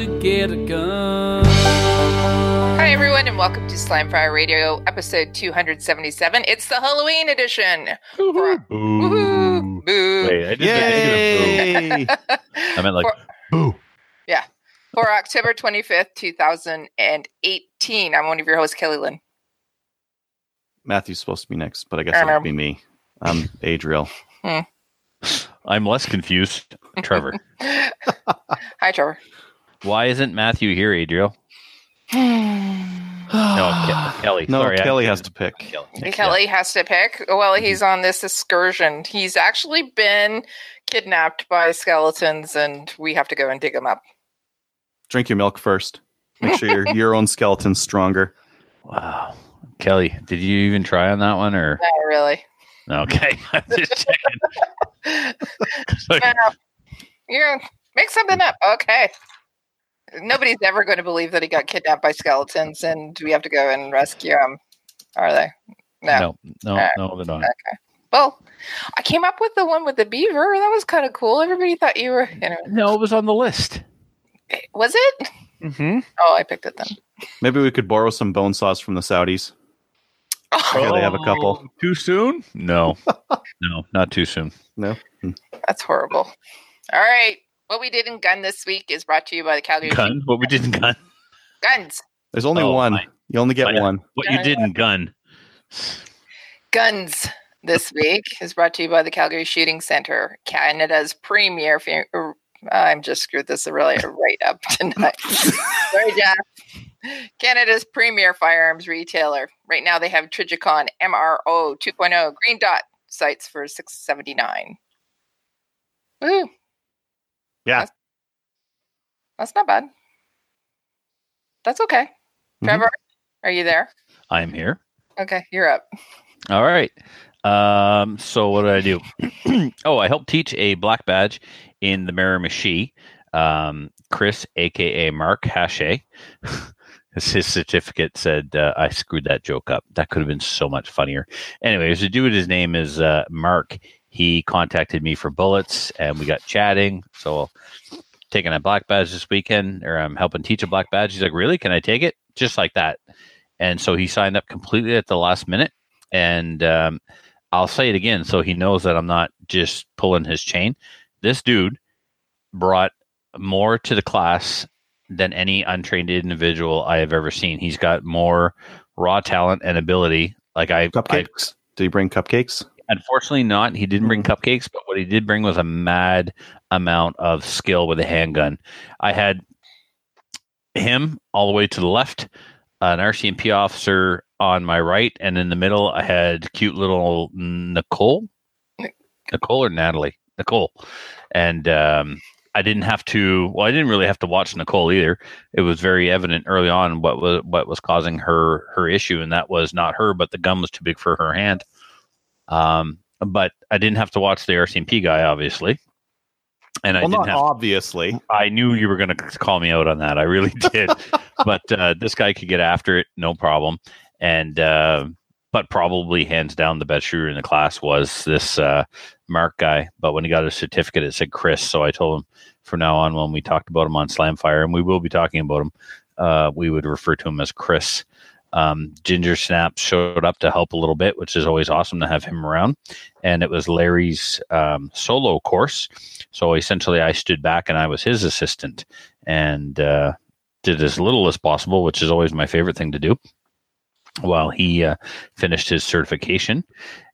To get a gun. Hi, everyone, and welcome to Slamfire Radio, episode 277. It's the Halloween edition. For- Woohoo! Boo! Wait, I did the boo. I meant like For- boo. Yeah. For October 25th, 2018. I'm one of your hosts, Kelly Lynn. Matthew's supposed to be next, but I guess it'll be me. I'm Adriel. Hmm. I'm less confused. Trevor. Hi, Trevor. Why isn't Matthew here, Adriel? No, Ke- Kelly. No, Sorry, I- Kelly has to pick. Kelly. Kelly has to pick. Well, mm-hmm. he's on this excursion. He's actually been kidnapped by skeletons, and we have to go and dig him up. Drink your milk first. Make sure your your own skeleton's stronger. Wow. Kelly, did you even try on that one or Not really. okay? I'm just checking. Like, No. You make something up. Okay. Nobody's ever going to believe that he got kidnapped by skeletons, and we have to go and rescue him. Are they? No. no, no, no, they're not. Well, I came up with the one with the beaver. That was kind of cool. Everybody thought you were. You know, No, it was on the list. was it? Mm-hmm. Oh, I picked it then. Maybe we could borrow some bone saws from the Saudis. Oh, Yeah, they have a couple. Too soon? No, no, not too soon. No, that's horrible. All right. What we did in Gun this week is brought to you by the Calgary Gun? What we did in gun? Guns. there's only Oh, one. my- You only get my- one. What you did in gun? Guns this week is brought to you by the Calgary Shooting Center, Canada's premier. Fa- er, I'm just screwed this really right up tonight. Sorry, Jeff. Canada's premier firearms retailer. Right now, they have Trijicon MRO 2.0 green dot sights for 679. Woo! Yeah. That's, that's not bad. That's okay. Mhm. Trevor, are you there? I'm here. Okay, you're up. All right. Um, so what did I do? oh, I helped teach a black badge in the Miramichi. Um, Chris, aka Mark Hache, his his certificate said uh, I screwed that joke up. That could have been so much funnier. Anyways, the dude, his name is uh, Mark. He contacted me for bullets, and we got chatting. So taking a black badge this weekend, or I'm helping teach a black badge. He's like, "Really? Can I take it?" Just like that. And so he signed up completely at the last minute. And um, I'll say it again so he knows that I'm not just pulling his chain. This dude brought more to the class than any untrained individual I have ever seen. He's got more raw talent and ability. Like I, I Cupcakes. Did he bring cupcakes? Unfortunately not. He didn't bring cupcakes, but what he did bring was a mad amount of skill with a handgun. I had him all the way to the left, an RCMP officer on my right, and in the middle, I had cute little Nicole, Nicole or Natalie, Nicole, and um, I didn't have to. Well, I didn't really have to watch Nicole either. It was very evident early on what was what was causing her her issue, and that was not her, but the gun was too big for her hand. Um, but I didn't have to watch the RCMP guy, obviously, and I well, didn't have. obviously. I knew you were going to call me out on that. I really did. but uh, this guy could get after it, no problem. And uh, but probably hands down the best shooter in the class was this uh, Mark guy. But when he got his certificate, it said Chris. So I told him from now on when we talked about him on Slamfire, and we will be talking about him, uh, we would refer to him as Chris. Um, Ginger Snap showed up to help a little bit, which is always awesome to have him around. And it was Larry's um, solo course. So essentially, I stood back and I was his assistant and uh, did as little as possible, which is always my favorite thing to do. While he uh, finished his certification.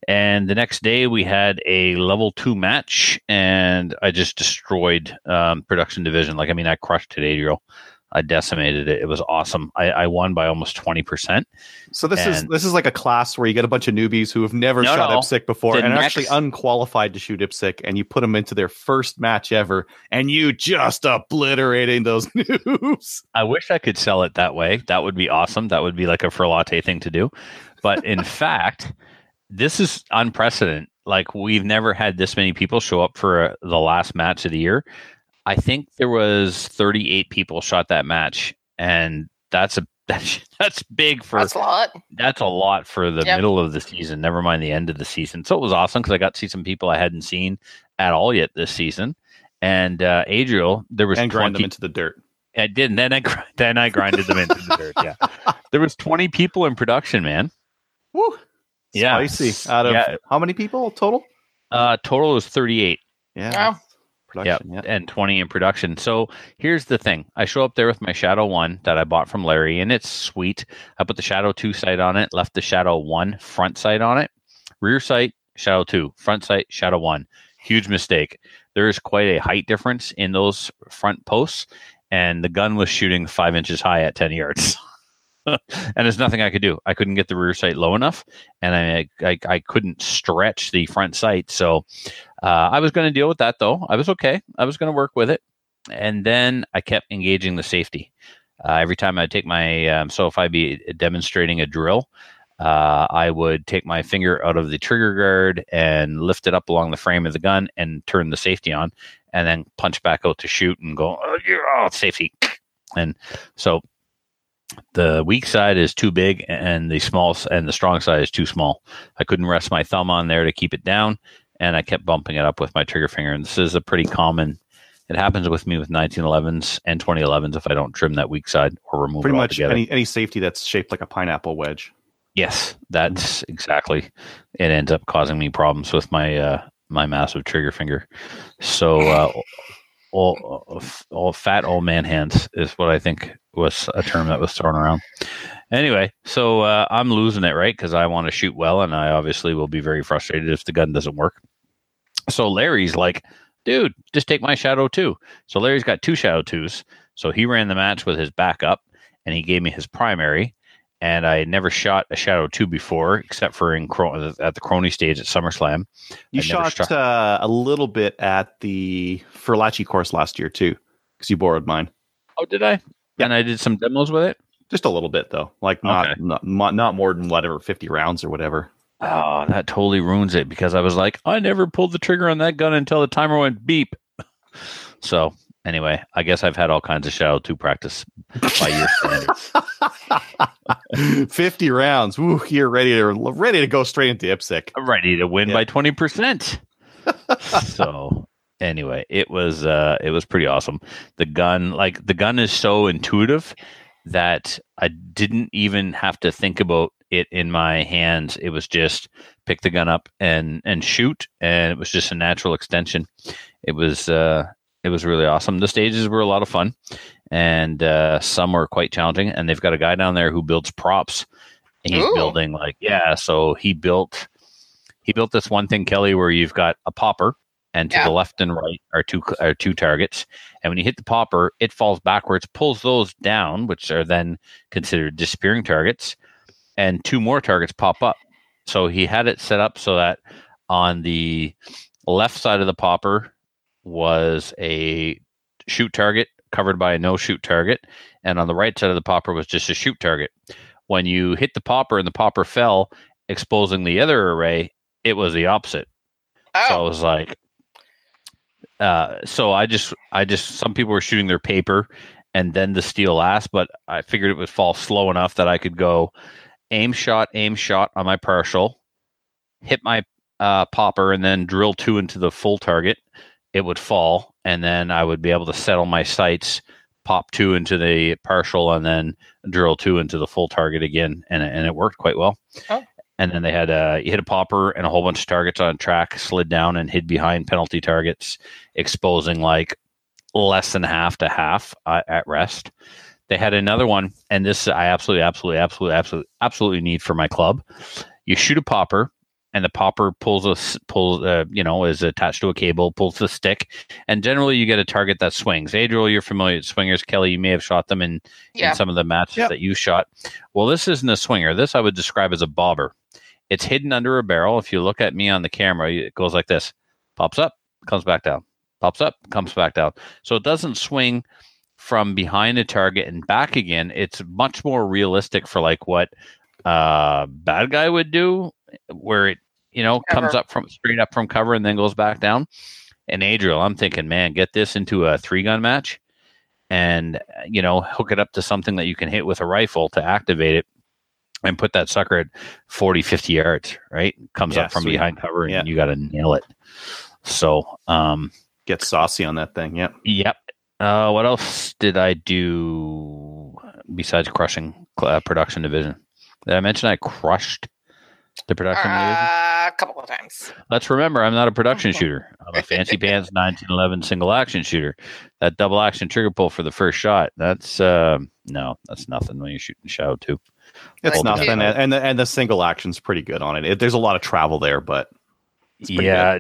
And the next day, we had a level two match, and I just destroyed um, production division. Like, I mean, I crushed it, Adriel. I decimated it. It was awesome. I, I won by almost twenty percent. So this is this is like a class where you get a bunch of newbies who have never No, shot no. IPSC before The and are next- actually unqualified to shoot IPSC, and you put them into their first match ever, and you just obliterating those noobs. I wish I could sell it that way. That would be awesome. That would be like a Ferlate thing to do. But in fact, this is unprecedented. Like we've never had this many people show up for uh, the last match of the year. I think there was 38 people shot that match, and that's a that's, that's big for That's a lot. that's a lot for the Yep. middle of the season. Never mind the end of the season. So it was awesome because I got to see some people I hadn't seen at all yet this season. And uh, Adriel, there was and grind 20 them into the dirt. I did. And then I then I grinded them into the dirt. Yeah, there was twenty people in production, man. Woo! Yeah. Spicy. Out of Yeah. how many people total? Uh, total was thirty eight. Yeah. Production. Yeah. and 20 in production. So here's the thing. I show up there with my Shadow 1 that I bought from Larry, and it's sweet. I put the Shadow 2 sight on it, left the Shadow 1 front sight on it, rear sight, Shadow 2, front sight, Shadow 1. Huge mistake. There is quite a height difference in those front posts, and the gun was shooting five inches high at 10 yards. and there's nothing I could do. I couldn't get the rear sight low enough, and I I, I couldn't stretch the front sight. So uh, I was going to deal with that though. I was okay. I was going to work with it, and then I kept engaging the safety. Uh, every time I take my um, so if I be demonstrating a drill, uh, I would take my finger out of the trigger guard and lift it up along the frame of the gun and turn the safety on, and then punch back out to shoot and go oh, oh, safety, and so the weak side is too big and the small and the strong side is too small. I couldn't rest my thumb on there to keep it down, and I kept bumping it up with my trigger finger. And this is a pretty common. It happens with me with 1911s and 2011s if I don't trim that weak side or remove Pretty it much any any safety that's shaped like a pineapple wedge. Yes, that's exactly. It ends up causing me problems with my uh, my massive trigger finger. So, uh, all, all fat old man hands is what I think was a term that was thrown around. Anyway, so uh, I'm losing it, right? Because I want to shoot well, and I obviously will be very frustrated if the gun doesn't work. So Larry's like, dude, just take my Shadow 2. So Larry's got two Shadow 2s. So he ran the match with his backup, and he gave me his primary and I never shot a Shadow 2 before, except for in Cro- at the Crony stage at SummerSlam. You I shot struck- uh, a little bit at the Furlachi course last year too, because you borrowed mine. Oh, did I? Yeah. And I did some demos with it. Just a little bit though, like not Okay. not, not more than whatever fifty rounds or whatever. Oh, that totally ruins it because I was like, I never pulled the trigger on that gun until the timer went beep. So anyway, I guess I've had all kinds of Shadow 2 practice by your standards. Fifty rounds. Woo, you're ready to ready to go straight into IPSC. I'm ready to win Yeah. by 20%. so anyway, it was uh it was pretty awesome. The gun like the gun is so intuitive that I didn't even have to think about it in my hands. It was just pick the gun up and and shoot and it was just a natural extension. It was uh it was really awesome. The stages were a lot of fun and uh some were quite challenging and they've got a guy down there who builds props. And he's Ooh. building like yeah, so he built he built this one thing, Kelly, where you've got a popper, and to Yeah. the left and right are two are two targets. And when you hit the popper, it falls backwards, pulls those down, which are then considered disappearing targets, and two more targets pop up. So he had it set up so that on the left side of the popper was a shoot target covered by a no shoot target, and on the right side of the popper was just a shoot target. When you hit the popper and the popper fell, exposing the other array, it was the opposite. Oh. So I was like, uh, so I just, I just, some people were shooting their paper and then the steel last, but I figured it would fall slow enough that I could go aim shot, aim shot on my partial, hit my uh, popper, and then drill two into the full target. It would fall, and then I would be able to settle my sights, pop two into the partial, and then drill two into the full target again, and and it worked quite well. Oh. And then they had uh, you hit a popper and a whole bunch of targets on track, slid down and hid behind penalty targets, exposing like less than half to half uh, at rest. They had another one, and this I absolutely, absolutely, absolutely, absolutely, absolutely need for my club. You shoot a popper, and the popper pulls a pulls uh, you know is attached to a cable, pulls the stick, and generally you get a target that swings. Adriel, you're familiar with swingers. Kelly, you may have shot them in Yeah. in some of the matches Yep. that you shot. Well, this isn't a swinger. This I would describe as a bobber. It's hidden under a barrel. If you look at me on the camera, it goes like this: pops up, comes back down, pops up, comes back down. So it doesn't swing from behind a target and back again. It's much more realistic for like what uh bad guy would do, where it you know comes up from straight up from cover and then goes back down. And Adriel, I'm thinking, man, get this into a three gun match and you know hook it up to something that you can hit with a rifle to activate it and put that sucker at 40 50 yards right comes Yeah, up from sweet. behind cover and Yeah. you got to nail it so um Get saucy on that thing. Yep. yep uh what else did i do besides crushing uh, production division did i mention i crushed the production division Uh, a couple of times. Let's remember, I'm not a production shooter. I'm a fancy pants 1911 single action shooter. That double action trigger pull for the first shot. That's uh, no, that's nothing when you're shooting Shadow 2. It's Like nothing, two. and, and the and the single action's pretty good on it. it. There's a lot of travel there, but Yeah,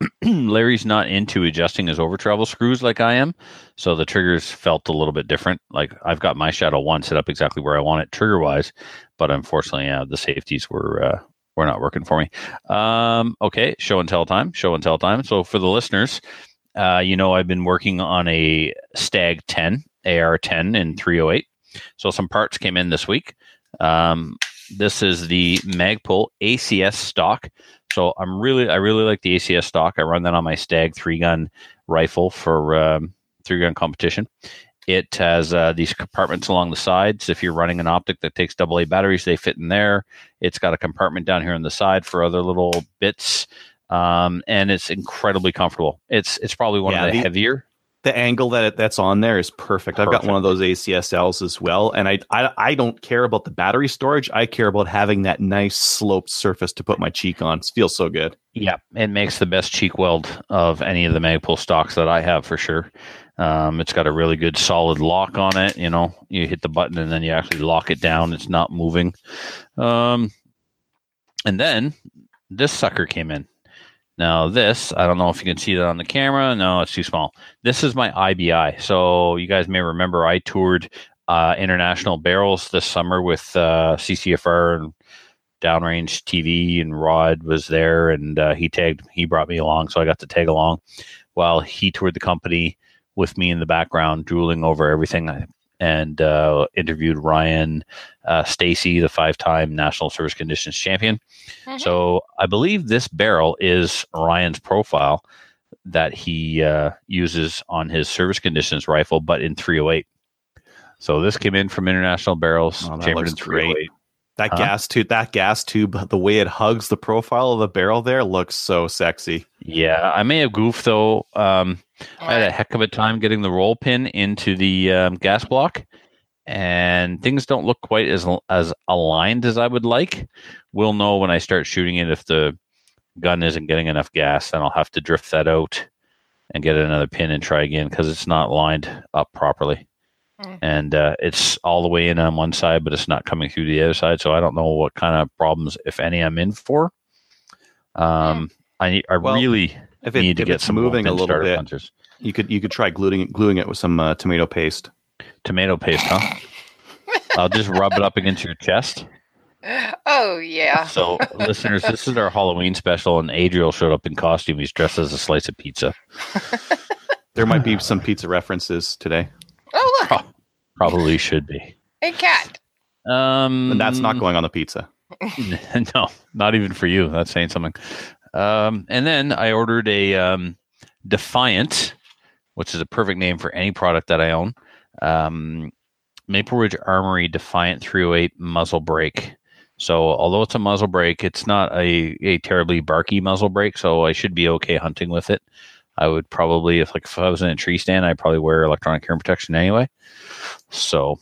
Larry's not into adjusting his over travel screws like I am, so the triggers felt a little bit different. Like I've got my shadow one set up exactly where I want it trigger wise, but unfortunately, yeah, the safeties were uh, were not working for me. Um, okay, show and tell time. Show and tell time. So for the listeners, uh, you know I've been working on a Stag 10 AR 10 in 308. So some parts came in this week. Um, this is the Magpul ACS stock. So I'm really, I really like the ACS stock. I run that on my Stag three gun rifle for um, three gun competition. It has uh, these compartments along the sides. If you're running an optic that takes AA batteries, they fit in there. It's got a compartment down here on the side for other little bits, um, and it's incredibly comfortable. It's it's probably one Yeah, of the, the- heavier. The angle that it, that's on there is perfect. I've got one of those ACSLs as well, and I, I I don't care about the battery storage. I care about having that nice sloped surface to put my cheek on. It feels so good. Yeah, it makes the best cheek weld of any of the Magpul stocks that I have for sure. Um, it's got a really good solid lock on it. You know, you hit the button and then you actually lock it down. It's not moving. Um, and then this sucker came in. Now this, I don't know if you can see that on the camera. No, it's too small. This is my IBI. So you guys may remember I toured uh, international barrels this summer with uh, CCFR and downrange TV and Rod was there and uh, he tagged he brought me along so I got to tag along while he toured the company with me in the background drooling over everything and uh, interviewed Ryan uh, Stacy the five-time national service conditions champion Mhm. so I believe this barrel is Ryan's profile that he uh, uses on his service conditions rifle but in 308 so this came in from international barrels Oh, that chambered in looks great. 308 That Huh? gas tube, that gas tube, the way it hugs the profile of the barrel there looks so sexy. Yeah, I may have goofed though. Um, I had a heck of a time getting the roll pin into the um, gas block, and things don't look quite as as aligned as I would like. We'll know when I start shooting it if the gun isn't getting enough gas, then I'll have to drift that out and get another pin and try again because it's not lined up properly. Mm. And uh, it's all the way in on one side, but it's not coming through the other side. So I don't know what kind of problems, if any, I'm in for. Um, I need, I Well, really If, it, need to if get it's some moving a roll-pin little bit, punches. you could you could try gluing it, gluing it with some uh, tomato paste. Tomato paste, huh? I'll just rub it up against your chest. Oh yeah. So, listeners, this is our Halloween special, and Adriel showed up in costume. He's dressed as a slice of pizza. There might be some pizza references today, Oh look, Probably should be. a cat. Um, and that's not going on the pizza. no, not even for you. That's saying something. Um, and then I ordered a um, Defiant, which is a perfect name for any product that I own. Um, Maple Ridge Armory Defiant 308 muzzle brake. So although it's a muzzle brake, it's not a, a terribly barky muzzle brake. So I should be okay hunting with it. I would probably, if like if I was in a tree stand, I'd probably wear electronic hearing protection anyway. So,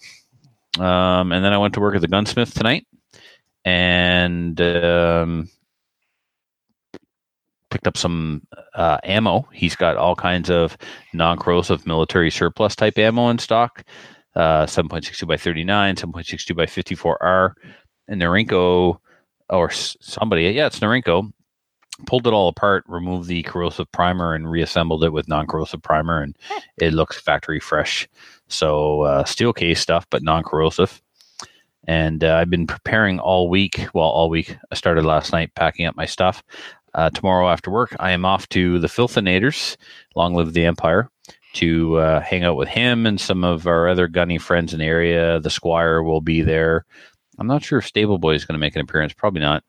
um, and then I went to work at the gunsmith tonight and um, picked up some uh, ammo. He's got all kinds of non-corrosive military surplus type ammo in stock. Uh, 7.62 by 39, 7.62 by 54R, and Norinco or somebody, yeah, it's Norinco pulled it all apart, removed the corrosive primer, and reassembled it with non-corrosive primer, and it looks factory fresh. So uh, steel case stuff, but non-corrosive. And uh, I've been preparing all week. Well, all week. I started last night packing up my stuff. Uh, tomorrow after work, I am off to the Filthinators. Long live the Empire! To uh, hang out with him and some of our other gunny friends in the area. The Squire will be there. I'm not sure if Stable Boy is going to make an appearance. Probably not.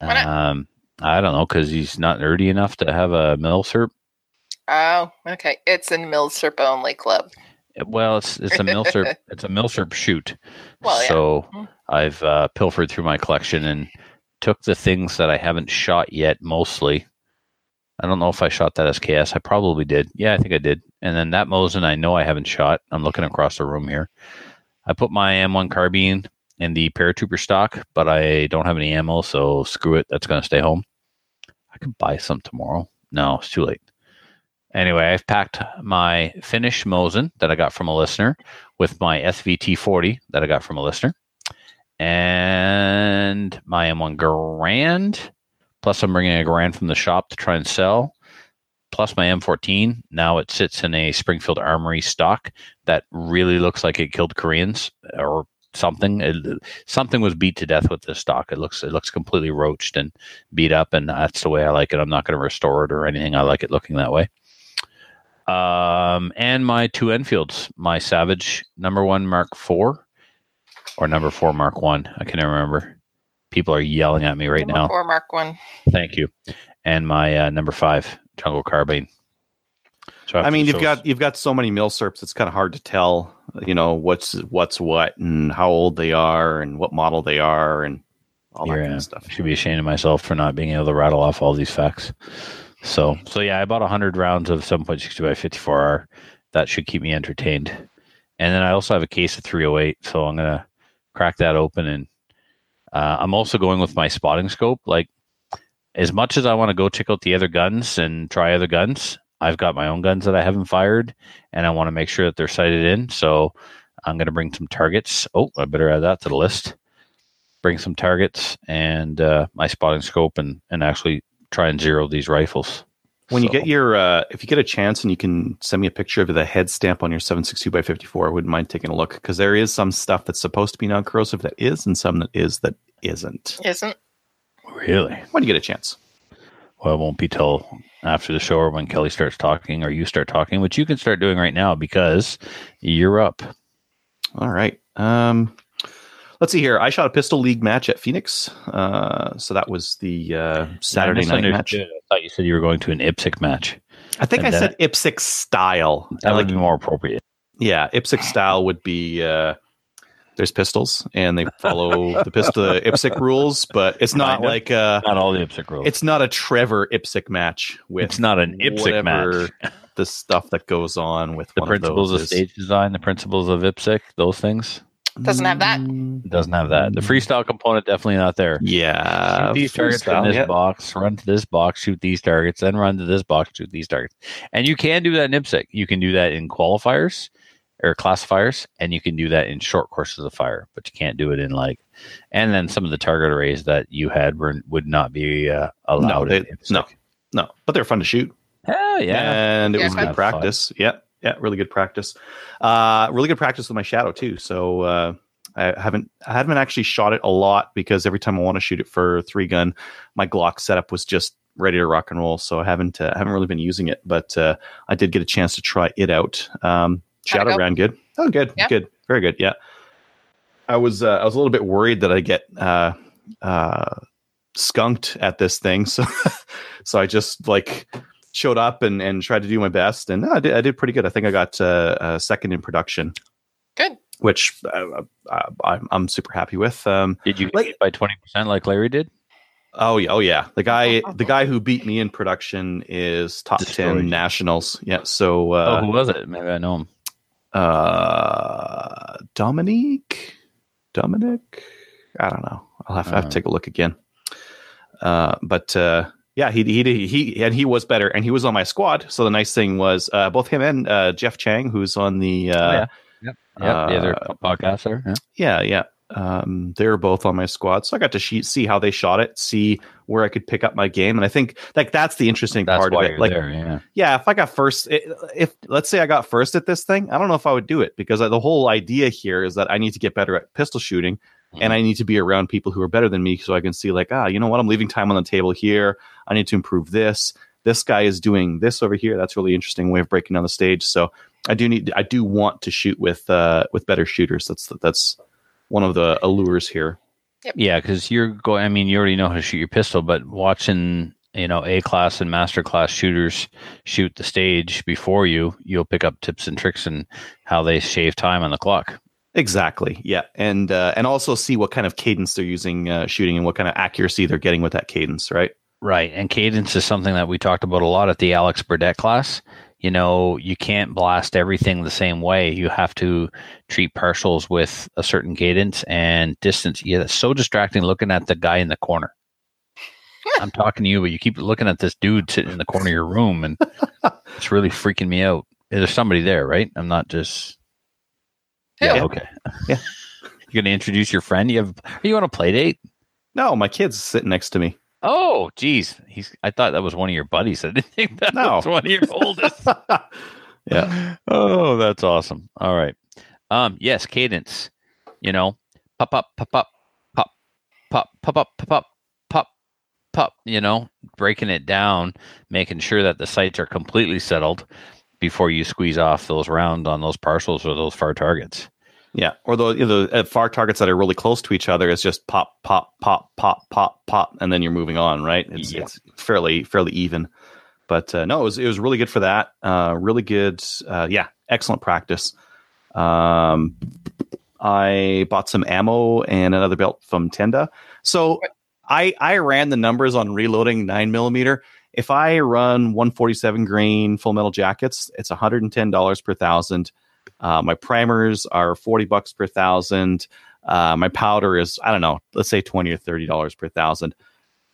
Um, I don't know because he's not nerdy enough to have a milsurp. Oh, okay. It's a Milsurp only club. Well, it's it's a milsurp. it's a milsurp shoot. Well, yeah. so Mhm. I've uh, pilfered through my collection and took the things that I haven't shot yet. Mostly, I don't know if I shot that SKS. I probably did. Yeah, I think I did. And then that Mosin, I know I haven't shot. I'm looking across the room here. I put my M1 carbine in the paratrooper stock, but I don't have any ammo, so screw it. That's going to stay home. I could buy some tomorrow. No, it's too late. Anyway, I've packed my Finnish Mosin that I got from a listener with my SVT 40 that I got from a listener and my M1 Garand. Plus, I'm bringing a Garand from the shop to try and sell. Plus, my M14. Now it sits in a Springfield Armory stock that really looks like it killed Koreans or something. It, something was beat to death with this stock. It looks it looks completely roached and beat up, and that's the way I like it. I'm not going to restore it or anything. I like it looking that way. Um, and my two Enfields, my Savage number one Mark four or number four Mark One. I can't remember. People are yelling at me right Number now. Four Mark One. Thank you. And my uh, number five Jungle Carbine. I mean, you've so- got you've got so many milsurps. It's kind of hard to tell, you know, what's what's what and how old they are and what model they are and all that Yeah, kind of stuff. I should be ashamed of myself for not being able to rattle off all these facts. So, so yeah, I bought 100 rounds of 7.62 by 54R. That should keep me entertained. And then I also have a case of 308, so I'm gonna crack that open. And uh, I'm also going with my spotting scope. Like, as much as I want to go check out the other guns and try other guns, I've got my own guns that I haven't fired, and I want to make sure that they're sighted in. So, I'm gonna bring some targets. Oh, I better add that to the list bring some targets and uh, my spotting scope and, and actually try and zero these rifles. When you get your, uh, if you get a chance and you can send me a picture of the head stamp on your 762 by 54, I wouldn't mind taking a look because there is some stuff that's supposed to be non corrosive that is, and some that is that isn't. Isn't really, When you get a chance. Well, it won't be till after the show or when Kelly starts talking or you start talking, which you can start doing right now because you're up. All right. Um, let's see here. I shot a pistol league match at Phoenix. Uh, so that was the uh, Saturday I night match. I thought you said you were going to an IPSC match. I think And I said IPSC style. That I would like be more appropriate. Yeah, IPSC style would be uh, there's pistols and they follow the pistol the IPSC rules, but it's not Kind like uh Not all the IPSC rules. it's not a Trevor IPSC match with it's not an IPSC whatever match. the stuff that goes on with The one principles of, of, those is- stage design, the principles of IPSC, those things. Doesn't have that. Mm, doesn't have that. The freestyle component definitely not there. Yeah, shoot these targets from freestyle, this yeah. box, run to this box, shoot these targets, then run to this box, shoot these targets. And you can do that in IPSC. You can do that in qualifiers or classifiers, and you can do that in short courses of fire, but you can't do it in like. And then some of the target arrays that you had were would not be uh, allowed. No, they- IPSC. no. No, but they're fun to shoot. Hell yeah. and it Yeah, was good practice. Yeah, yeah, really good practice. Uh, really good practice with my Shadow 2. So uh, I haven't I haven't actually shot it a lot because every time I want to shoot it for three gun, my Glock setup was just ready to rock and roll. So I haven't uh, haven't really been using it, but uh, I did get a chance to try it out. Um, How'd it shadow go? ran good. Oh, good, Yeah. good, very good. Yeah, I was uh, I was a little bit worried that I get uh, uh, skunked at this thing, so so I just like showed up and, and tried to do my best, and no, I did I did pretty good. I think I got uh, uh, second in production, good. which uh, uh, I'm I'm super happy with. Um, Did you like- beat by 20% like Larry did? oh yeah, oh yeah, the guy the guy who beat me in production is top Destroyed. ten nationals. Yeah, so oh, uh, who was it? Maybe I know him. Uh, Dominique, Dominic, I don't know. I'll have, to have to Uh. take a look again. Uh, but uh, yeah, he he he and he was better, and he was on my squad. So the nice thing was uh, both him and uh, Jeff Chang, who's on the uh, Oh, yeah. Yep. Yep. the other Uh, podcaster. Yeah. yeah, yeah. Um, they were both on my squad, so I got to she- see how they shot it, see where I could pick up my game, and I think like that's the interesting That's part of it. Like, there. Yeah. yeah, if I got first, i- if let's say I got first at this thing, I don't know if I would do it because the whole idea here is that I need to get better at pistol shooting, and I need to be around people who are better than me so I can see like, ah, you know what, I'm leaving time on the table here. I need to improve this. This guy is doing this over here. That's a really interesting way of breaking down the stage. So I do need, I do want to shoot with uh, with better shooters. That's that's one of the allures here. Yeah, because you're going. I mean, you already know how to shoot your pistol, but watching you know A class and master class shooters shoot the stage before you, you'll pick up tips and tricks and how they shave time on the clock. Exactly. Yeah, and uh, and also see what kind of cadence they're using uh, shooting and what kind of accuracy they're getting with that cadence. Right. Right, and cadence is something that we talked about a lot at the Alex Burdett class. You know, you can't blast everything the same way. You have to treat partials with a certain cadence and distance. Yeah, it's so distracting looking at the guy in the corner. I'm talking to you, but you keep looking at this dude sitting in the corner of your room, and it's really freaking me out. There's somebody there, right? I'm not just. Yeah. Who? Okay. Yeah. You're gonna introduce your friend. You have? Are you on a play date? No, my kid's sitting next to me. Oh, geez. He's. I thought that was one of your buddies. I didn't think that No. was one of your oldest. yeah. Oh, that's awesome. All right. Um. Yes, cadence. You know, pop up, pop up, pop, pop, pop up, pop up, pop, pop. You know, breaking it down, making sure that the sights are completely settled before you squeeze off those rounds on those partials or those far targets. Yeah, or the you know, the uh, far targets that are really close to each other is just pop, pop, pop, pop, pop, pop, and then you're moving on, right? It's, Yeah. it's fairly fairly even. But uh, no, it was it was really good for that. Uh, really good. Uh, yeah, excellent practice. Um, I bought some ammo and another belt from Tenda. So I I ran the numbers on reloading nine millimeter. If I run 147 grain full metal jackets, it's $110 per thousand. Uh, my primers are 40 bucks per thousand. Uh, my powder is, I don't know, let's say 20 or $30 per thousand.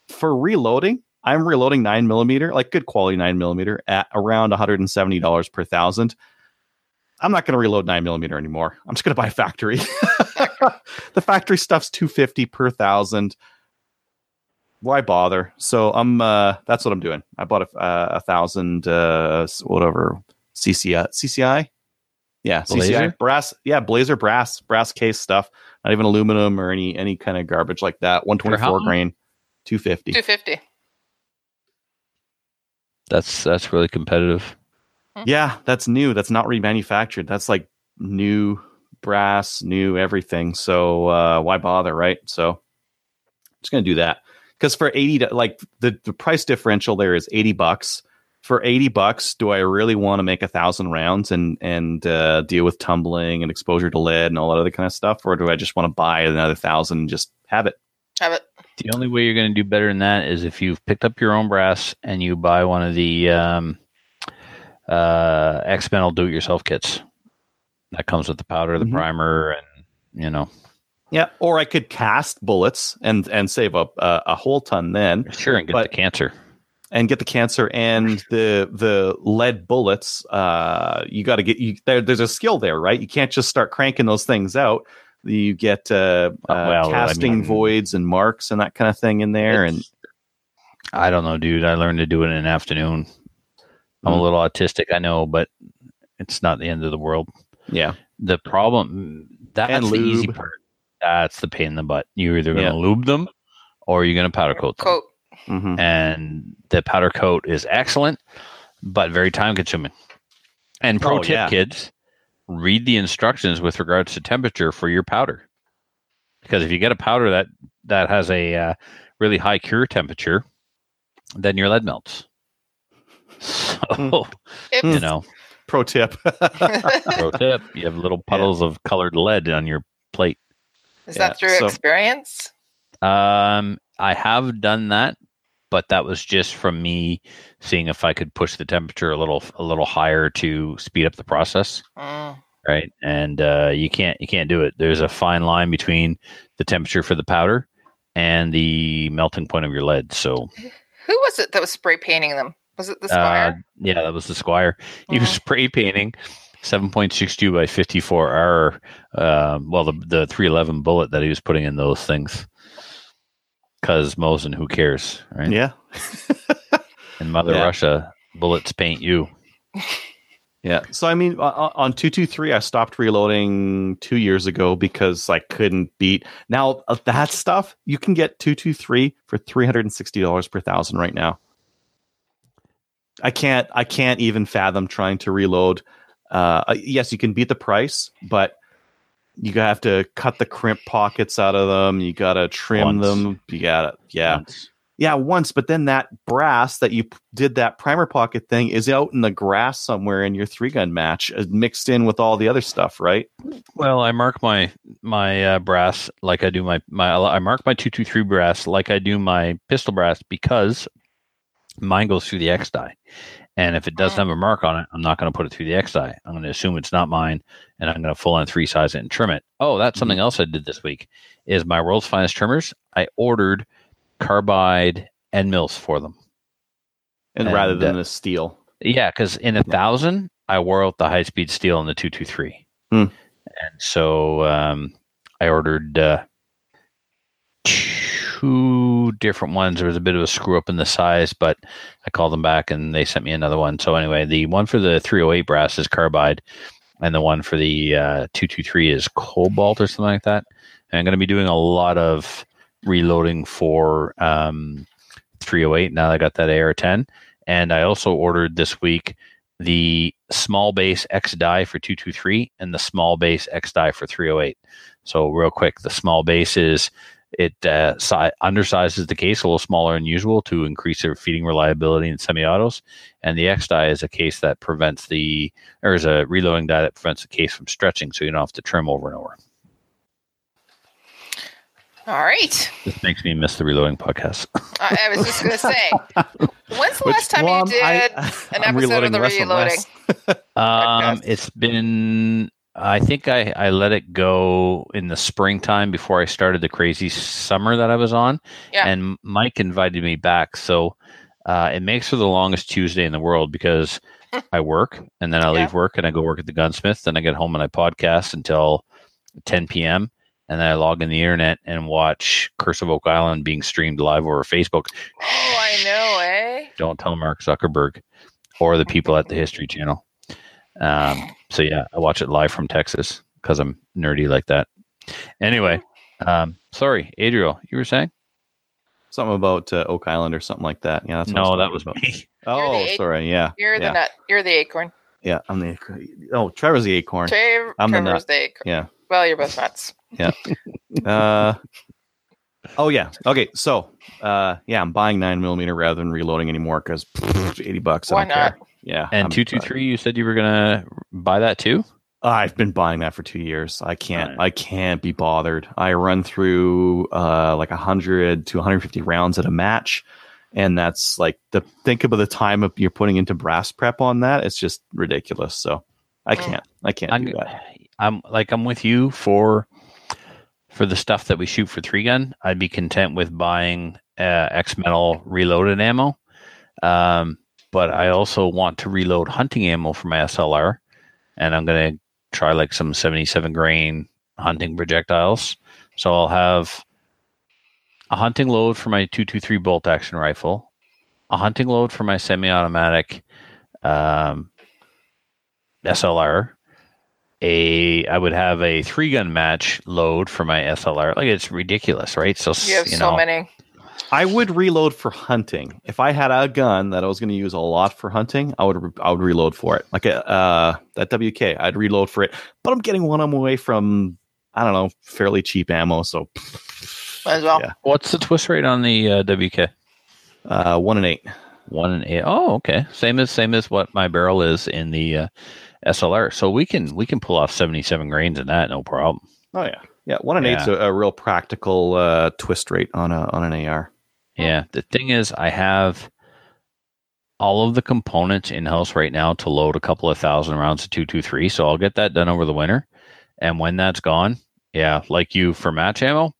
For reloading, I'm reloading nine millimeter, like good quality nine millimeter, at around $170 per thousand. I'm not going to reload nine millimeter anymore. I'm just going to buy factory. the factory stuff's 250 per thousand. Why bother? So I'm, uh, that's what I'm doing. I bought a, uh, a thousand, uh, whatever CCI, CCI. Yeah, Blazer? CCI brass. Yeah, Blazer brass, brass case stuff. Not even aluminum or any any kind of garbage like that. One twenty For how four much? grain, two fifty. 250. That's that's really competitive. Yeah, that's new. That's not remanufactured. That's like new brass, new everything. So uh, why bother, right? So I'm just gonna do that because for eighty, like the the price differential there is eighty bucks. For eighty bucks, do I really want to make a thousand rounds and and uh, deal with tumbling and exposure to lead and all that other kind of stuff, or do I just want to buy another thousand and just have it? Have it. The only way you're going to do better than that is if you've picked up your own brass and you buy one of the um, uh, X Metal do-it-yourself kits. That comes with the powder, the Mhm. primer, and you know, Yeah, or I could cast bullets and and save a a, a whole ton then. sure, and get But- the cancer. And get the cancer and the the lead bullets uh you got to get you there there's a skill there right you can't just start cranking those things out you get uh, uh well, I casting mean- voids and marks and that kind of thing in there and I don't know, dude. I learned to do it in an afternoon. I'm a Mm. little autistic, I know, but it's not the end of the world. yeah The problem that's And the easy part. That's the pain in the butt. You're either going to Yeah. lube them or you're going to powder coat them. Coat. Mhm. and the powder coat is excellent, but very time consuming. And pro Oh, tip, yeah. kids, read the instructions with regards to temperature for your powder, because if you get a powder that that has a uh, really high cure temperature, then your lead melts. So Yep. you know, pro tip pro tip: you have little puddles of colored lead on your plate. Is Yeah, that through so- experience? Um, I have done that, but that was just from me seeing if I could push the temperature a little a little higher to speed up the process, Mm. right? And uh, you can't you can't do it. There's a fine line between the temperature for the powder and the melting point of your lead. So, Who was it that was spray painting them? Was it the uh, Squire? yeah, that was the Squire. He was Mm. spray painting 7.62 by 54 R. Uh, well, the the 311 bullet that he was putting in those things. Because Mosin, who cares, right? Yeah. And Mother Yeah. Russia, bullets paint you. Yeah. So I mean, on two two three, I stopped reloading two years ago because I couldn't beat. Now uh, that stuff you can get two two three for three hundred and sixty dollars per thousand right now. I can't. I can't even fathom trying to reload. Uh, uh, yes, you can beat the price, but you have to cut the crimp pockets out of them. You got to trim Once. them. You got to yeah. Once. Yeah, once, but then that brass that you did that primer pocket thing is out in the grass somewhere in your three gun match, uh, mixed in with all the other stuff, right? Well, I mark my my uh, brass like I do my my. I mark my two two three brass like I do my pistol brass because mine goes through the X die, and if it doesn't have a mark on it, I'm not going to put it through the X die. I'm going to assume it's not mine, and I'm going to full on three size it and trim it. Oh, that's something else I did this week. Is my world's finest trimmers? I ordered carbide end mills for them. And, And, rather than uh, the steel, Yeah, because in a thousand, I wore out the high speed steel in the two two three, Hmm. and so um, I ordered uh, two different ones. There was a bit of a screw up in the size, but I called them back and they sent me another one. So anyway, the one for the three hundred eight brass is carbide, and the one for the uh, two two three is cobalt or something like that. And I'm going to be doing a lot of reloading for um, 308 now that I got that AR10. And I also ordered this week the small base X die for 223 and the small base X die for 308. So, real quick, the small base is it uh, si- undersizes the case a little smaller than usual to increase their feeding reliability in semi autos. And the X die is a case that prevents the, or is a reloading die that prevents the case from stretching so you don't have to trim over and over. All right. This makes me miss the reloading podcast. I, I was just going to say, when's the Which- last time well, you did I- an I'm episode of the reloading? Um, it's been. I think I, I let it go in the springtime before I started the crazy summer that I was on. Yeah. And Mike invited me back, so uh, it makes for the longest Tuesday in the world because I work and then I Yeah. leave work and I go work at the gunsmith. Then I get home and I podcast until 10 p.m. And then I log in the internet and watch Curse of Oak Island being streamed live over Facebook. Oh, I know, eh? Don't tell Mark Zuckerberg or the people at the History Channel. Um, so yeah, I watch it live from Texas because I'm nerdy like that. Anyway, um, sorry, Adriel, you were saying? Something about uh, Oak Island or something like that. Yeah, that's no, that was about. me. Oh, the sorry. Yeah, You're the nut. You're the acorn. yeah. I'm the oh, Trevor's the acorn. Trav- I'm the nut. the acorn. Yeah. Well, you're both nuts. Yeah. uh, oh yeah. Okay. So, uh, yeah, I'm buying nine millimeter rather than reloading anymore because eighty bucks. I Why don't not? care. Yeah. And I'm- two two three, you said you were gonna buy that too. I've been buying that for two years. I can't. Right. I can't be bothered. I run through uh, like hundred to 150 rounds at a match, and that's like the think about the time of you're putting into brass prep on that. It's just ridiculous. So I can't. I can't I'm, do that. I'm like I'm with you for for the stuff that we shoot for three gun. I'd be content with buying uh, X metal reloaded ammo, um, but I also want to reload hunting ammo for my SLR, and I'm gonna try like some 77 grain hunting projectiles. So I'll have a hunting load for my 223 bolt action rifle, a hunting load for my semi-automatic um, SLR, a I would have a three gun match load for my SLR. Like it's ridiculous, right? So You have you so many. I would reload for hunting. If I had a gun that I was going to use a lot for hunting, I would re- I would reload for it. Like a uh, that WK, I'd reload for it. But I'm getting one of them away from I don't know fairly cheap ammo. So Might as well. Yeah. What's the twist rate on the uh, WK? uh, one and eight. One and eight. Oh, okay. Same as same as what my barrel is in the uh, SLR. So we can we can pull off seventy seven grains in that, no problem. Oh yeah, yeah. One and Yeah. eight's a, a real practical uh, twist rate on a on an AR. Yeah. The thing is, I have all of the components in house right now to load a couple of thousand rounds of two two three. So I'll get that done over the winter, and when that's gone, yeah, like you for match ammo,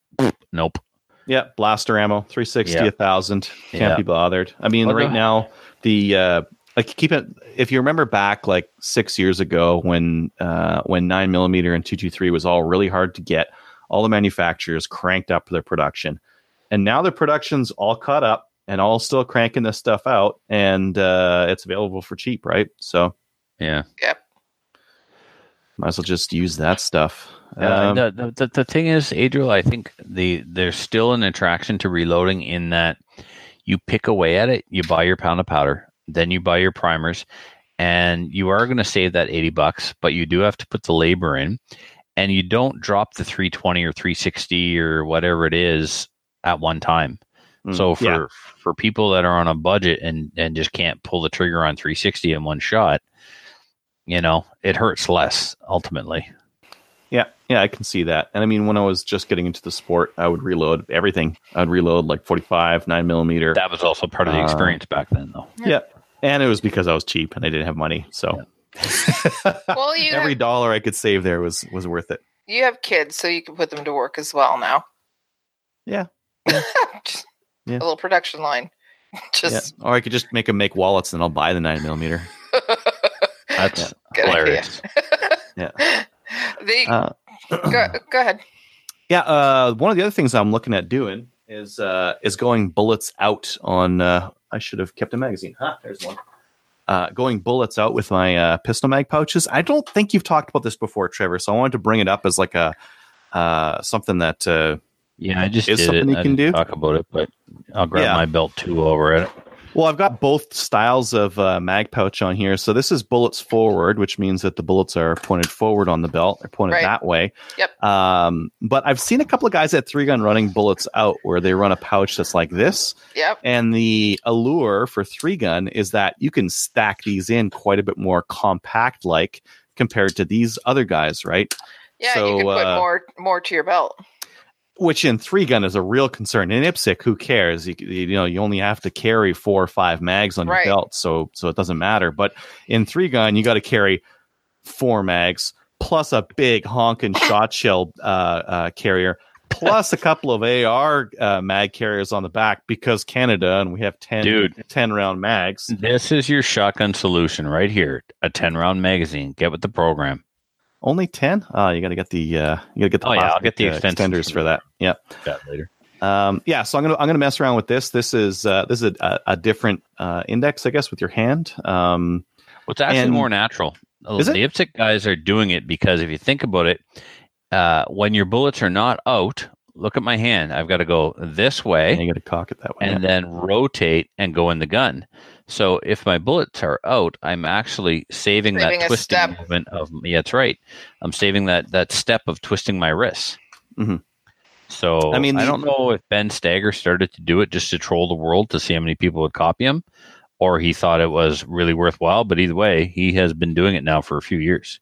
nope. Yeah, blaster ammo, three sixty, Yeah. a thousand. Can't Yeah. be bothered. I mean, Well, right now the uh, like keep it if you remember back like six years ago when uh when nine millimeter and 223 was all really hard to get all the manufacturers cranked up their production and now the production's all caught up and all still cranking this stuff out and uh it's available for cheap right so Yeah. Yep. might as well just use that stuff Uh, Um, the, the, the the thing is, Adriel, I think the there's still an attraction to reloading in that you pick away at it, you buy your pound of powder, then you buy your primers, and you are going to save that 80 bucks, but you do have to put the labor in, and you don't drop the 320 or 360 or whatever it is at one time. mm, So for yeah. for people that are on a budget and and just can't pull the trigger on 360 in one shot, you know, it hurts less ultimately. Yeah, yeah, I can see that. And I mean, when I was just getting into the sport, I would reload everything. I'd reload like 45, 9 millimeter. That was also part of the Uh, experience back then, though. yeah. And it was because I was cheap and I didn't have money. So Well, you every have, dollar I could save there was was worth it. you have kids, so you can put them to work as well now. Yeah. Just Yeah. A little production line. Just yeah. Or I could just make them make wallets and I'll buy the 9 millimeter. That's hilarious. Yeah. the Uh, go, go ahead. Yeah, uh, one of the other things I'm looking at doing is uh, is going bullets out on. Uh, I should have kept a magazine. Huh, there's one. Uh, going bullets out with my uh, pistol mag pouches. I don't think you've talked about this before, Trevor. So I wanted to bring it up as like a uh, something that. Yeah, I just Is did something it. you I can didn't do? Talk about it, but I'll grab Yeah. my belt too over it. well, I've got both styles of uh, mag pouch on here. So this is bullets forward, which means that the bullets are pointed forward on the belt. They're pointed Right. that way. Yep. Um, but I've seen a couple of guys at three gun running bullets out where they run a pouch that's like this. Yep. And the allure for three gun is that you can stack these in quite a bit more compact like compared to these other guys, right? Yeah, So, you can put uh, more more to your belt. Which in three gun is a real concern. In IPSC, who cares? You, you know, you only have to carry four or five mags on Right. your belt, so so it doesn't matter. But in three gun, you got to carry four mags plus a big honking shot shell uh, uh, carrier, plus a couple of AR uh, mag carriers on the back because Canada and we have 10, Dude. 10 round mags. This is your shotgun solution right here. A 10 round magazine. Get with the program. Only ten? Oh, you got to get the uh, you got to get the Oh, yeah, I'll get the uh, extenders for that. Yeah. That later. Um, yeah, so I'm gonna I'm gonna mess around with this. This is uh, this is a, a different uh, index, I guess, with your hand. Um, Well, it's actually And- more natural. Is the IPSC guys are doing it because if you think about it, uh, when your bullets are not out, look at my hand. I've got to go this way. and you got to cock it that way. and then rotate and go in the gun. So if my bullets are out, I'm actually saving, Saving that a twisting step. movement of yeah, that's right. I'm saving that that step of twisting my wrists. Mhm. So I I mean, mean, I don't know if Ben Stoeger started to do it just to troll the world to see how many people would copy him, or he thought it was really worthwhile. But either way, he has been doing it now for a few years.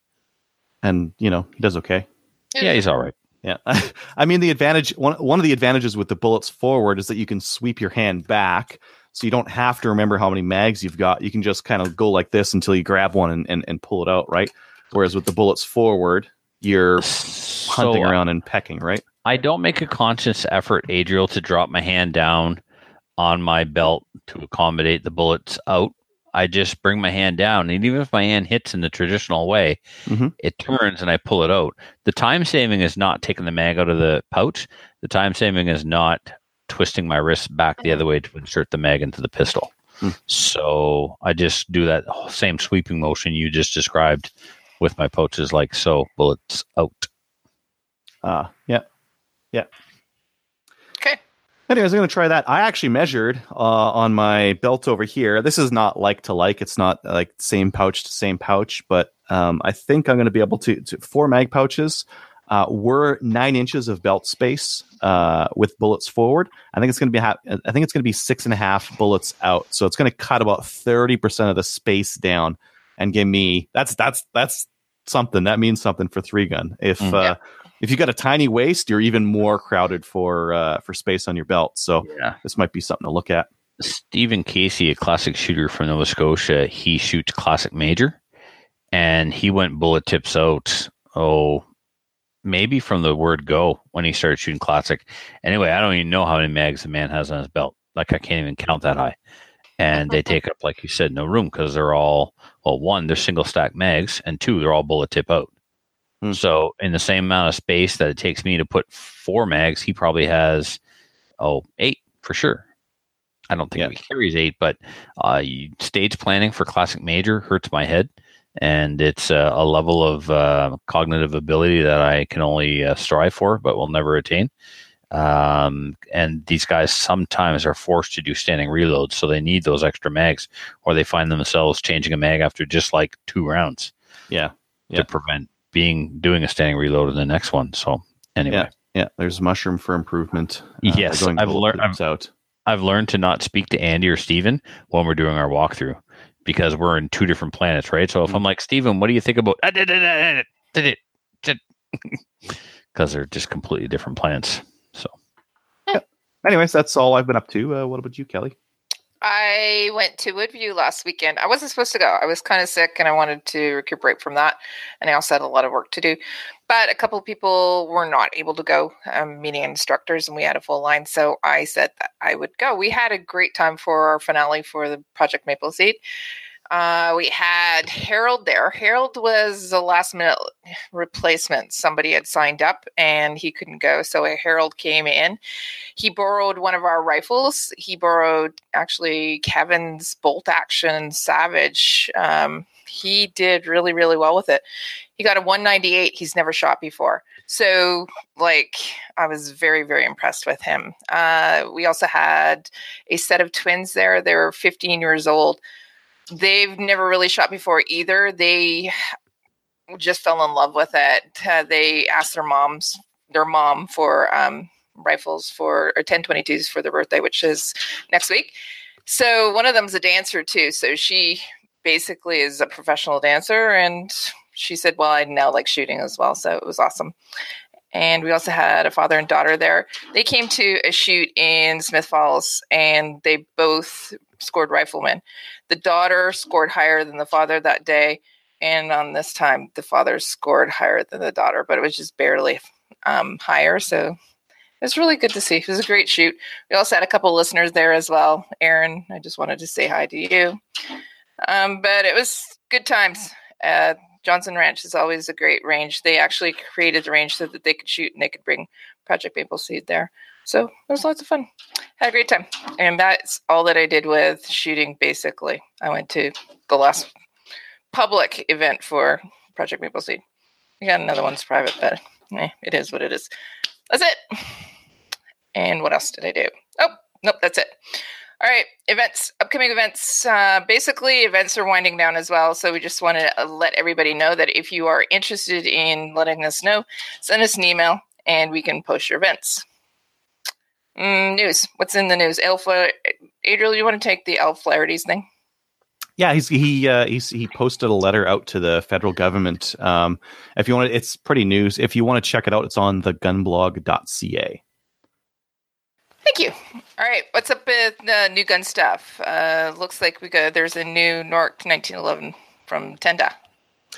and you know he does okay. Yeah, he's all right. Yeah, I mean the advantage one one of the advantages with the bullets forward is that you can sweep your hand back, so you don't have to remember how many mags you've got. You can just kind of go like this until you grab one and, and, and pull it out, right? Whereas with the bullets forward, you're hunting So, around and pecking, right? I don't make a conscious effort, Adriel, to drop my hand down on my belt to accommodate the bullets out. I just bring my hand down, and even if my hand hits in the traditional way, Mhm. it turns and I pull it out. The time saving is not taking the mag out of the pouch. The time saving is not twisting my wrist back the other way to insert the mag into the pistol. Hmm. So I just do that same sweeping motion you just described with my pouches, like so. Bullets out. Uh, yeah. Yeah. Okay. Anyways, I'm going to try that. I actually measured uh, on my belt over here. This is not like to like. It's not like same pouch to same pouch, but um, I think I'm going to be able to, to four mag pouches uh, were nine inches of belt space uh, with bullets forward. I think it's going to be ha- I think it's going to be six and a half bullets out. So it's going to cut about thirty percent of the space down and give me that's that's that's something that means something for three gun. If Mm. uh, if you got a tiny waist, you're even more crowded for uh, for space on your belt. So Yeah. this might be something to look at. Stephen Casey, a classic shooter from Nova Scotia, he shoots classic major, and he went bullet tips out. Oh, maybe from the word go when he started shooting classic. Anyway, I don't even know how many mags the man has on his belt. Like I can't even count that high. and they take up, like you said, no room because they're all well, one, they're single stack mags, and two, they're all bullet tip out. Hmm. So in the same amount of space that it takes me to put four mags, he probably has oh eight for sure. I don't think Yeah. he carries eight, but uh, stage planning for classic major hurts my head, and it's uh, a level of uh, cognitive ability that I can only uh, strive for, but will never attain. Um, and these guys sometimes are forced to do standing reloads, so they need those extra mags, or they find themselves changing a mag after just like two rounds Yeah. Yeah. to prevent being doing a standing reload in the next one. So anyway, Yeah. Yeah. There's mushroom for improvement. uh, Yes, I've learned- out. I've learned to not speak to Andy or Steven when we're doing our walkthrough because we're in two different planets, right? So if I'm like, Steven, what do you think about because they're just completely different planets. So Anyways, that's all I've been up to. Uh, what about you, Kelly? I went to Woodview last weekend. I wasn't supposed to go. I was kind of sick and I wanted to recuperate from that. And I also had a lot of work to do. But a couple of people were not able to go, um, meeting instructors, and we had a full line. So I said that I would go. We had a great time for our finale for the Project Maple Seed. Uh, we had Harold there. Harold was a last minute replacement. Somebody had signed up and he couldn't go. So Harold came in he borrowed one of our rifles. He borrowed actually Kevin's bolt action Savage. Um, he did really, really well with it. He got a 198 he's never shot before. So, like, I was very, very impressed with him. Uh, we also had a set of twins there. They were 15 years old. They've never really shot before either. They just fell in love with it. Uh, they asked their moms, their mom, for um, rifles for or 1022s for their birthday, which is next week. So one of them's a dancer too. So she basically is a professional dancer and she said, Well, I now like shooting as well. So it was awesome. And we also had a father and daughter there. They came to a shoot in Smith Falls and they both scored riflemen. The daughter scored higher than the father that day. And on this time, the father scored higher than the daughter, but it was just barely um, higher. So it was really good to see. It was a great shoot. We also had a couple listeners there as well. Aaron, I just wanted to say hi to you. Um, but it was good times. Uh, Johnson Ranch is always a great range. They actually created the range so that they could shoot and they could bring Project Maple Seed there. So it was lots of fun. Had a great time. And that's all that I did with shooting, basically. I went to the last public event for Project Maple Seed. We got another one's private, but eh, it is what it is. That's it. And what else did I do? Oh, nope, that's it. All right, events, upcoming events. Uh, basically, events are winding down as well. So we just want to let everybody know that if you are interested in letting us know, send us an email and we can post your events. Mm, news. What's in the news? Alpha. Adriel, you want to take the Al Flaherty's thing? Yeah, he's he uh, he's he posted a letter out to the federal government. Um, if you want, to, it's pretty news. If you want to check it out, it's on the gunblog.ca. Thank you. All right, what's up with the new gun stuff? Uh, looks like we got there's a new Nork 1911 from Tenda.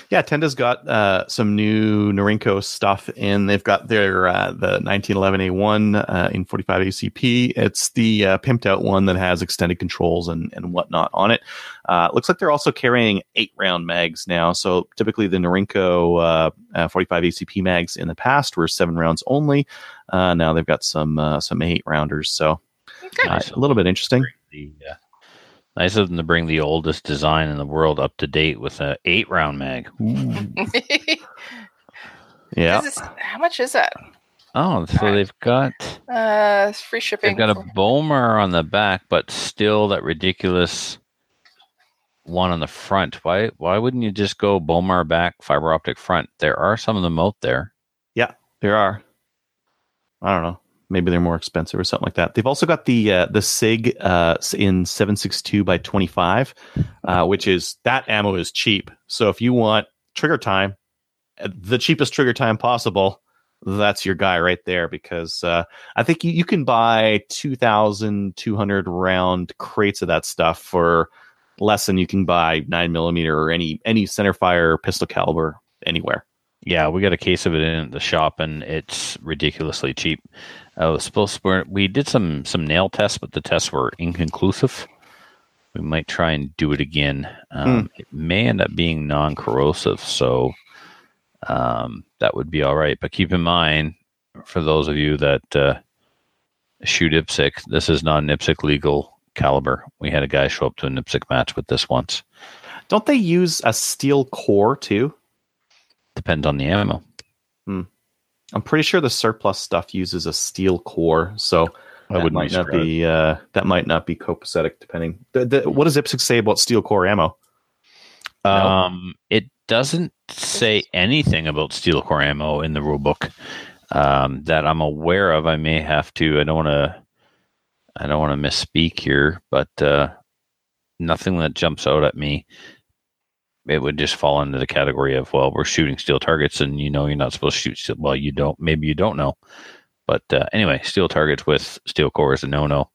Yeah, Tenda's got uh, some new Norinco stuff and They've got their uh, the 1911A1 uh, in 45 ACP. It's the uh, pimped out one that has extended controls and, and whatnot on it. Uh, looks like they're also carrying eight round mags now. So typically the Norinco uh, uh, 45 ACP mags in the past were seven rounds only. Uh, now they've got some uh, some eight rounders. So Okay. uh, a little bit interesting. the uh, nice of them to bring the oldest design in the world up to date with a eight round mag. Yeah. This how much is that? Oh, so they've got Uh, free shipping. they've got a for- Bomar on the back, but still that ridiculous one on the front. Why why wouldn't you just go Bomar back, fiber optic front? There are some of them out there. Yeah, there are. I don't know. Maybe they're more expensive or something like that. They've also got the uh, the Sig uh, in seven six two by twenty five, uh, which is that ammo is cheap. So if you want trigger time, uh, the cheapest trigger time possible, that's your guy right there. Because uh, I think you, you can buy two thousand two hundred round crates of that stuff for less than you can buy nine millimeter or any any center fire pistol caliber anywhere. Yeah, we got a case of it in the shop, and it's ridiculously cheap. I was supposed to, we did some some nail tests, but the tests were inconclusive. we might try and do it again. Um, It may end up being non-corrosive, so um, that would be all right. But keep in mind, for those of you that uh, shoot IPSC, this is not an IPSC legal caliber. We had a guy show up to an IPSC match with this once. Don't they use a steel core too? Depends on the ammo. I'm pretty sure the surplus stuff uses a steel core, so I that wouldn't might not be uh, that might not be copacetic. Depending, the, the, what does IPSC say about steel core ammo? No. Um, it doesn't say anything about steel core ammo in the rule book um, that I'm aware of. I may have to. I don't want to. I don't want to misspeak here, but uh, nothing that jumps out at me. It would just fall into the category of well, we're shooting steel targets, and you know you're not supposed to shoot steel. Well, you don't. Maybe you don't know, but uh, anyway, steel targets with steel core is a no-no.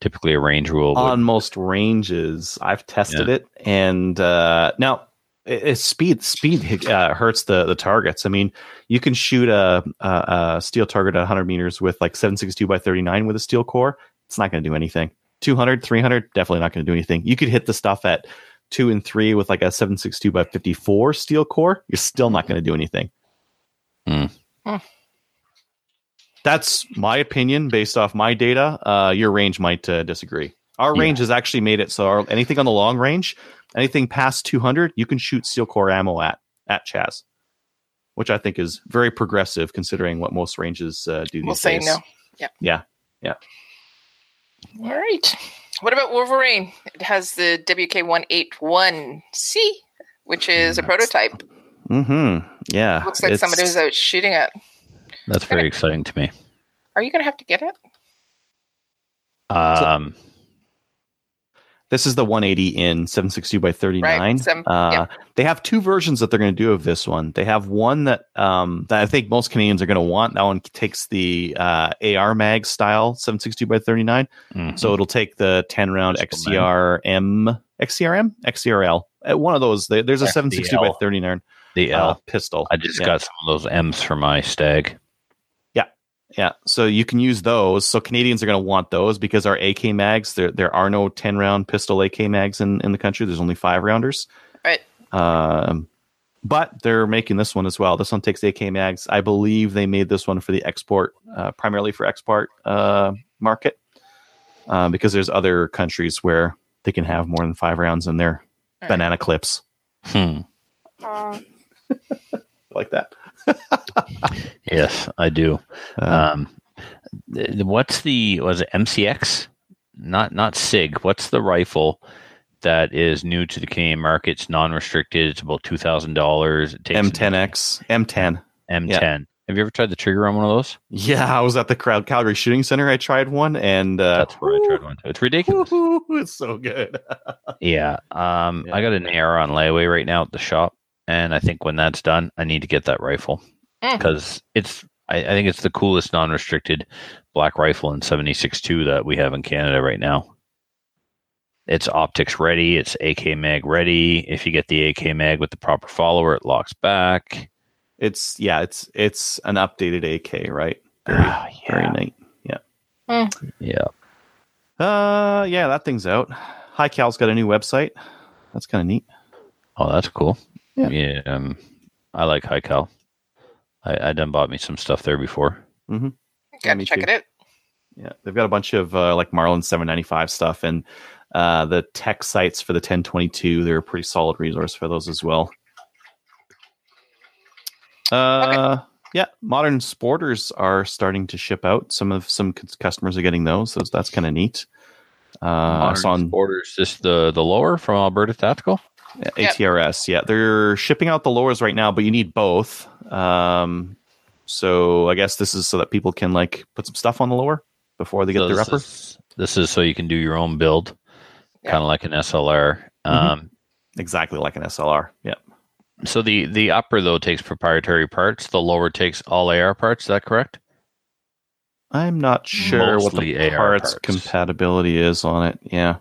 Typically, a range rule. would- On most ranges, I've tested it, and uh, now it, it's speed. Speed uh, hurts the the targets. I mean, you can shoot a, a, a steel target at 100 meters with like 762 by 39 with a steel core. It's not going to do anything. 200, 300, definitely not going to do anything. You could hit the stuff at two and three with like a 762 by 54 steel core. You're still not going to do anything. Hmm. That's my opinion based off my data. Uh, your range might uh, disagree. Our Yeah. range has actually made it so our, anything on the long range, anything past 200, you can shoot steel core ammo at at Chaz, which I think is very progressive considering what most ranges uh, do these We'll say days. no. Yeah. Yeah. All right. What about Wolverine? It has the WK181C, which is a prototype. Mm-hmm. Yeah. Looks like somebody was out shooting it. that's very exciting to me. Are you going to have to get it? Um, This is the 180 in 762 by 39. Right, seven- uh, yeah. They have two versions that they're going to do of this one. They have one that um, that I think most Canadians are going to want. That one takes the uh, AR mag style 762 by 39. mhm. So it'll take the 10 round XCRM, XCRM, XCRL. Uh, one of those. There- There's a Yeah, 762 by the L. 39 the uh, L. pistol. I just Yeah. got some of those M's for my stag. Yeah, so you can use those. So Canadians are going to want those because our AK mags there there are no ten round pistol AK mags in in the country. There's only five rounders. Right. Um, but they're making this one as well. This one takes AK mags. I believe they made this one for the export, uh, primarily for export uh, market, uh, because there's other countries where they can have more than five rounds in their Right. banana clips Hmm. like that. Yes, I do. Uh, Um, what's the was it MCX? Not not Sig. What's the rifle that is new to the Canadian market? It's non-restricted. It's about two thousand dollars. M10X, M10. M10. Have you ever tried the trigger on one of those? Yeah, I was at the Crowd Calgary Shooting Center. I tried one, and uh, That's where I tried one too. It's ridiculous. It's so good. Yeah. Um, Yeah. I got an AR on layaway right now at the shop, and I think when that's done, I need to get that rifle because it's. I, I think it's the coolest non-restricted black rifle in 76.2 that we have in Canada right now. It's optics ready. It's AK mag ready. If you get the AK mag with the proper follower, it locks back. It's yeah, it's it's an updated AK, right? Very Ah, very yeah. neat. Yeah. Uh, yeah, that thing's out. Hi Cal's got a new website. That's kind of neat. Oh, that's cool. Yeah. Yeah. um, I like High Cal. I, I done bought me some stuff there before. Got me to check too. it out. Yeah, they've got a bunch of uh, like Marlin 795 stuff and uh, the Tech Sights for the 1022. They're a pretty solid resource for those as well. Uh, yeah, modern sporters are starting to ship out. Some of some c- customers are getting those, so that's kind of neat. Uh, I Modern saw on Borders, this the the lower from Alberta Tactical. Yep. ATRS. Yeah, they're shipping out the lowers right now, but you need both. Um, so I guess this is so that people can like put some stuff on the lower before they get So their this upper. Is, this is so you can do your own build, Yeah. kind of like an SLR. Mhm. Um, Exactly like an SLR. Yeah. so the the upper though takes proprietary parts. The lower takes all AR parts. Is that correct? I'm not sure what the AR parts, parts. compatibility is on it. Yeah.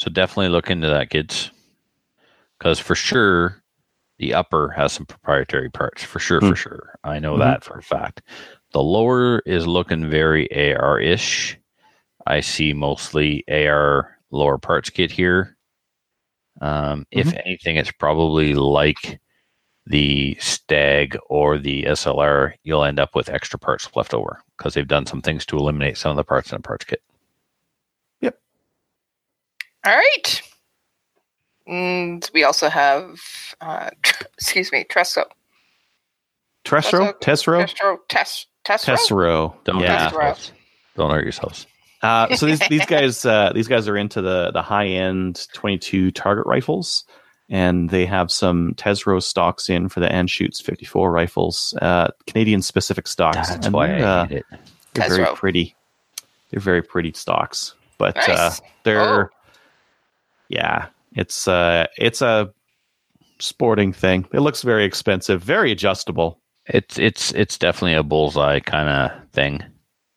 So definitely look into that, kids, because for sure the upper has some proprietary parts. For sure, Hmm. for sure, I know Mhm. that for a fact. The lower is looking very AR ish. I see mostly AR lower parts kit here. Um, If anything, it's probably like the Stag or the SLR. You'll end up with extra parts left over because they've done some things to eliminate some of the parts in a parts kit. All right. And we also have, uh, excuse me, Tresco. Trestro, Tesro, Testro, Tes, Testro? Tesro. Don't yeah. hurt yourselves. Don't hurt yourselves. Uh, so these these guys uh, these guys are into the the high end 22 target rifles, and they have some Tesro stocks in for the Anschutz 54 rifles, uh, Canadian specific stocks. That's and why they're, I uh, hate it. they're very Tesro. pretty. They're very pretty stocks, but uh, Nice. they're Oh. Yeah, it's uh it's a sporting thing. It looks very expensive, very adjustable. It's it's it's definitely a bullseye kind of thing.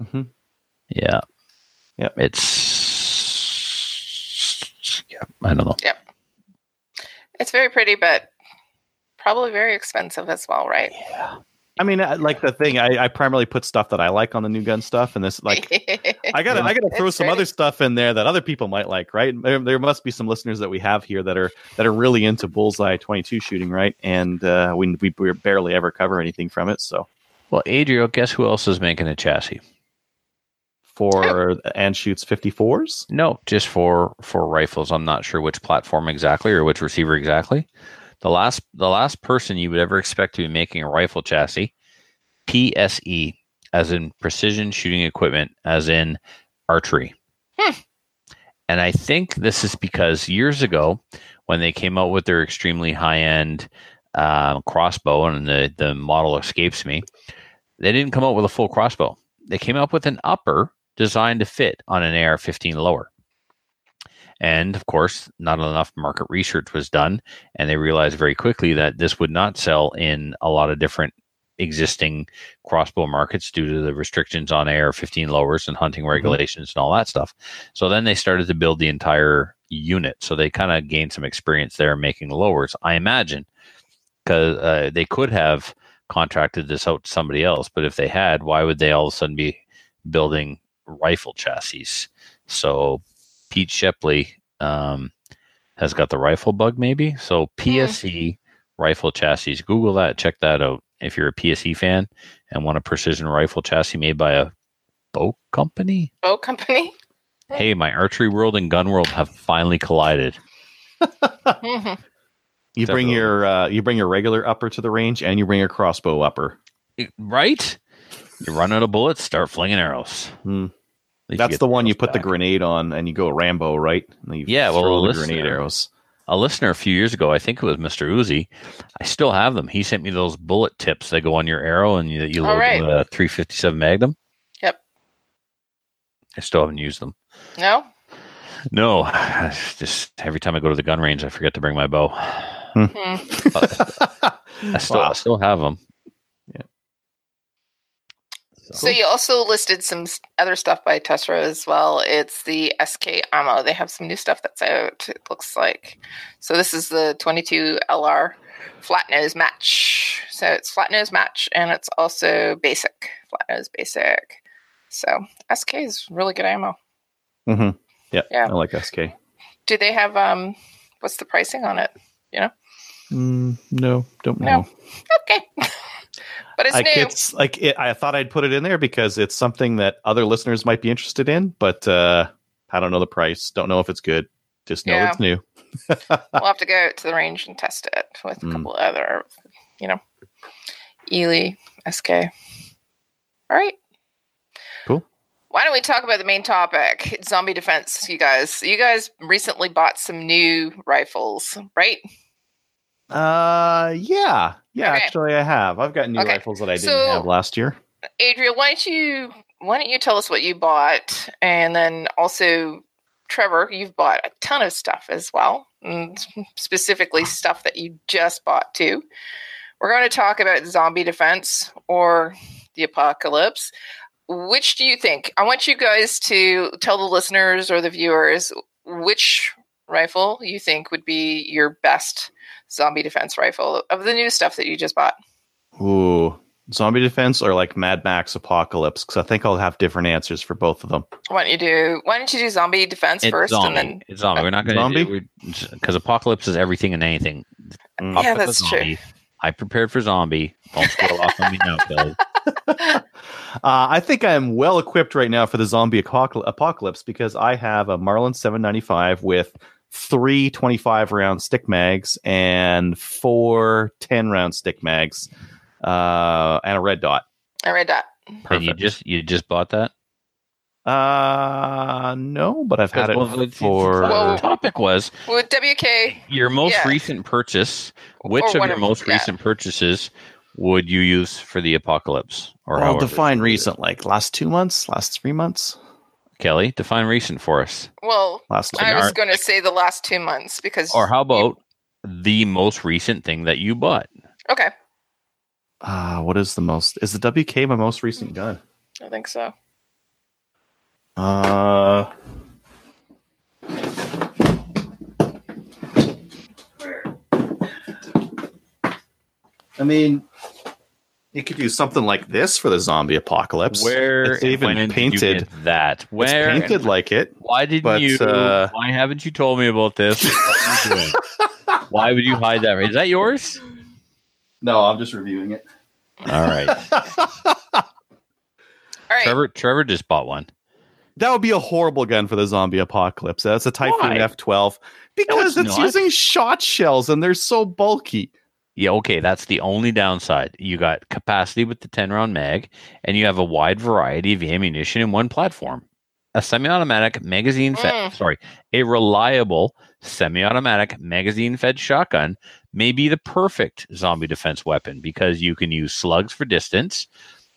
Mhm. Yeah. Yep. It's yeah. I don't know. It's very pretty, but probably very expensive as well, right? I mean, like the thing, I, I primarily put stuff that I like on the new gun stuff, and this like I gotta, I gotta throw It's some pretty. other stuff in there that other people might like, right? There, there must be some listeners that we have here that are that are really into bullseye twenty two shooting, right? And uh, we we barely ever cover anything from it. So Well, Adriel, guess who else is making a chassis? for and shoots fifty fours, No, just for for rifles. I'm not sure which platform exactly or which receiver exactly. The last the last person you would ever expect to be making a rifle chassis, PSE, as in precision shooting equipment, as in archery. Hmm. And I think this is because years ago, when they came out with their extremely high end um, crossbow, and the the model escapes me, they didn't come out with a full crossbow. They came up with an upper designed to fit on an AR-15 lower. And of course, not enough market research was done, and they realized very quickly that this would not sell in a lot of different existing crossbow markets due to the restrictions on AR-15 lowers and hunting regulations and all that stuff. So then they started to build the entire unit. So they kind of gained some experience there making lowers, I imagine, because uh, they could have contracted this out to somebody else. But if they had, why would they all of a sudden be building rifle chassis? So Pete Shepley um, has got the rifle bug, maybe. So PSE rifle chassis. Google that. Check that out. If you're a PSE fan and want a precision rifle chassis made by a bow company, Bow company. hey, my archery world and gun world have finally collided. Mhm. you bring your uh, you bring your regular upper to the range, and you bring your crossbow upper. Right? You run out of bullets, start flinging arrows. Hmm. At least you That's the one you arrows put the grenade on, and you go Rambo, right? And you Yeah, well, throw the listen grenade arrows. a listener a few years ago, I think it was Mr. Uzi. I still have them. He sent me those bullet tips that go on your arrow and you, you load right. them with a 357 Magnum. Yep. I still haven't used them. No? No, just every time I go to the gun range, I forget to bring my bow. Hmm. I still, I still have them. Yeah. So you also listed some other stuff by Tesla as well. It's the SK ammo. They have some new stuff that's out. It looks like. So this is the 22 LR flat nose match. So it's flat nose match, and it's also basic flat nose basic. So SK is really good ammo. Mm-hmm. Yeah, Yeah. I like SK. Do they have um? What's the pricing on it? You know. Mm, no, don't No. know. Okay, but it's like new. it's like it, I thought I'd put it in there because it's something that other listeners might be interested in, but uh, I don't know the price. Don't know if it's good. Just know Yeah. it's new. we'll have to go to the range and test it with a Mm. couple other, you know, Eley, SK. All right. Cool. Why don't we talk about the main topic, zombie defense? You guys, you guys recently bought some new rifles, right? Uh, yeah, yeah. Okay. Actually, I have. I've got new Okay. rifles that I didn't So- have last year. Adria, why don't you why don't you tell us what you bought, and then also Trevor, you've bought a ton of stuff as well, and specifically stuff that you just bought too. We're going to talk about zombie defense or the apocalypse. Which do you think? I want you guys to tell the listeners or the viewers which rifle you think would be your best zombie defense rifle of the new stuff that you just bought. Ooh, Zombie Defense or like Mad Max Apocalypse? Because I think I'll have different answers for both of them. Why don't you do? Why don't you do zombie defense It's first, zombie. and then it's zombie. We're not going to Zombie? because apocalypse is everything and anything. Mm. Yeah, with the that's true. I prepared for zombie. Don't squirrel off on me now, Kelly. Uh, I think I'm well equipped right now for the zombie apocalypse because I have a Marlin 795 with three 25 round stick mags and four 10 round stick mags uh, and a red dot. I read that. And you just you just bought that. Uh, no, but I've had it Well, for. Well- the topic was With WK, your most Yeah. recent purchase. Which Or of your of- most yeah. recent purchases would you use for the apocalypse? Or well, however define you do it? recent, like last two months, last three months, Kelly, define recent for us. well, last I was going to say the last two months because. Or how about the most recent thing that you bought? Okay, Uh, what is the most? Is the WK my most recent gun? I think so. Uh, I mean, you could do something like this for the zombie apocalypse. Where it's even when did you painted. get that? Where It's painted like it. Why didn't but, you? uh, why haven't you told me about this? What are you doing? why would you hide that? Is that yours? No, I'm just reviewing it. All right. All right. Trevor. Trevor just bought one. That would be a horrible gun for the zombie apocalypse. That's a Typhoon Why? F12 because it's it's, using shot shells and they're so bulky. Yeah, okay, that's the only downside. You got capacity with the 10 round mag, and you have a wide variety of ammunition in one platform. A semi automatic magazine fed, Mm. sorry, a reliable semi automatic magazine fed shotgun may be the perfect zombie defense weapon because you can use slugs for distance,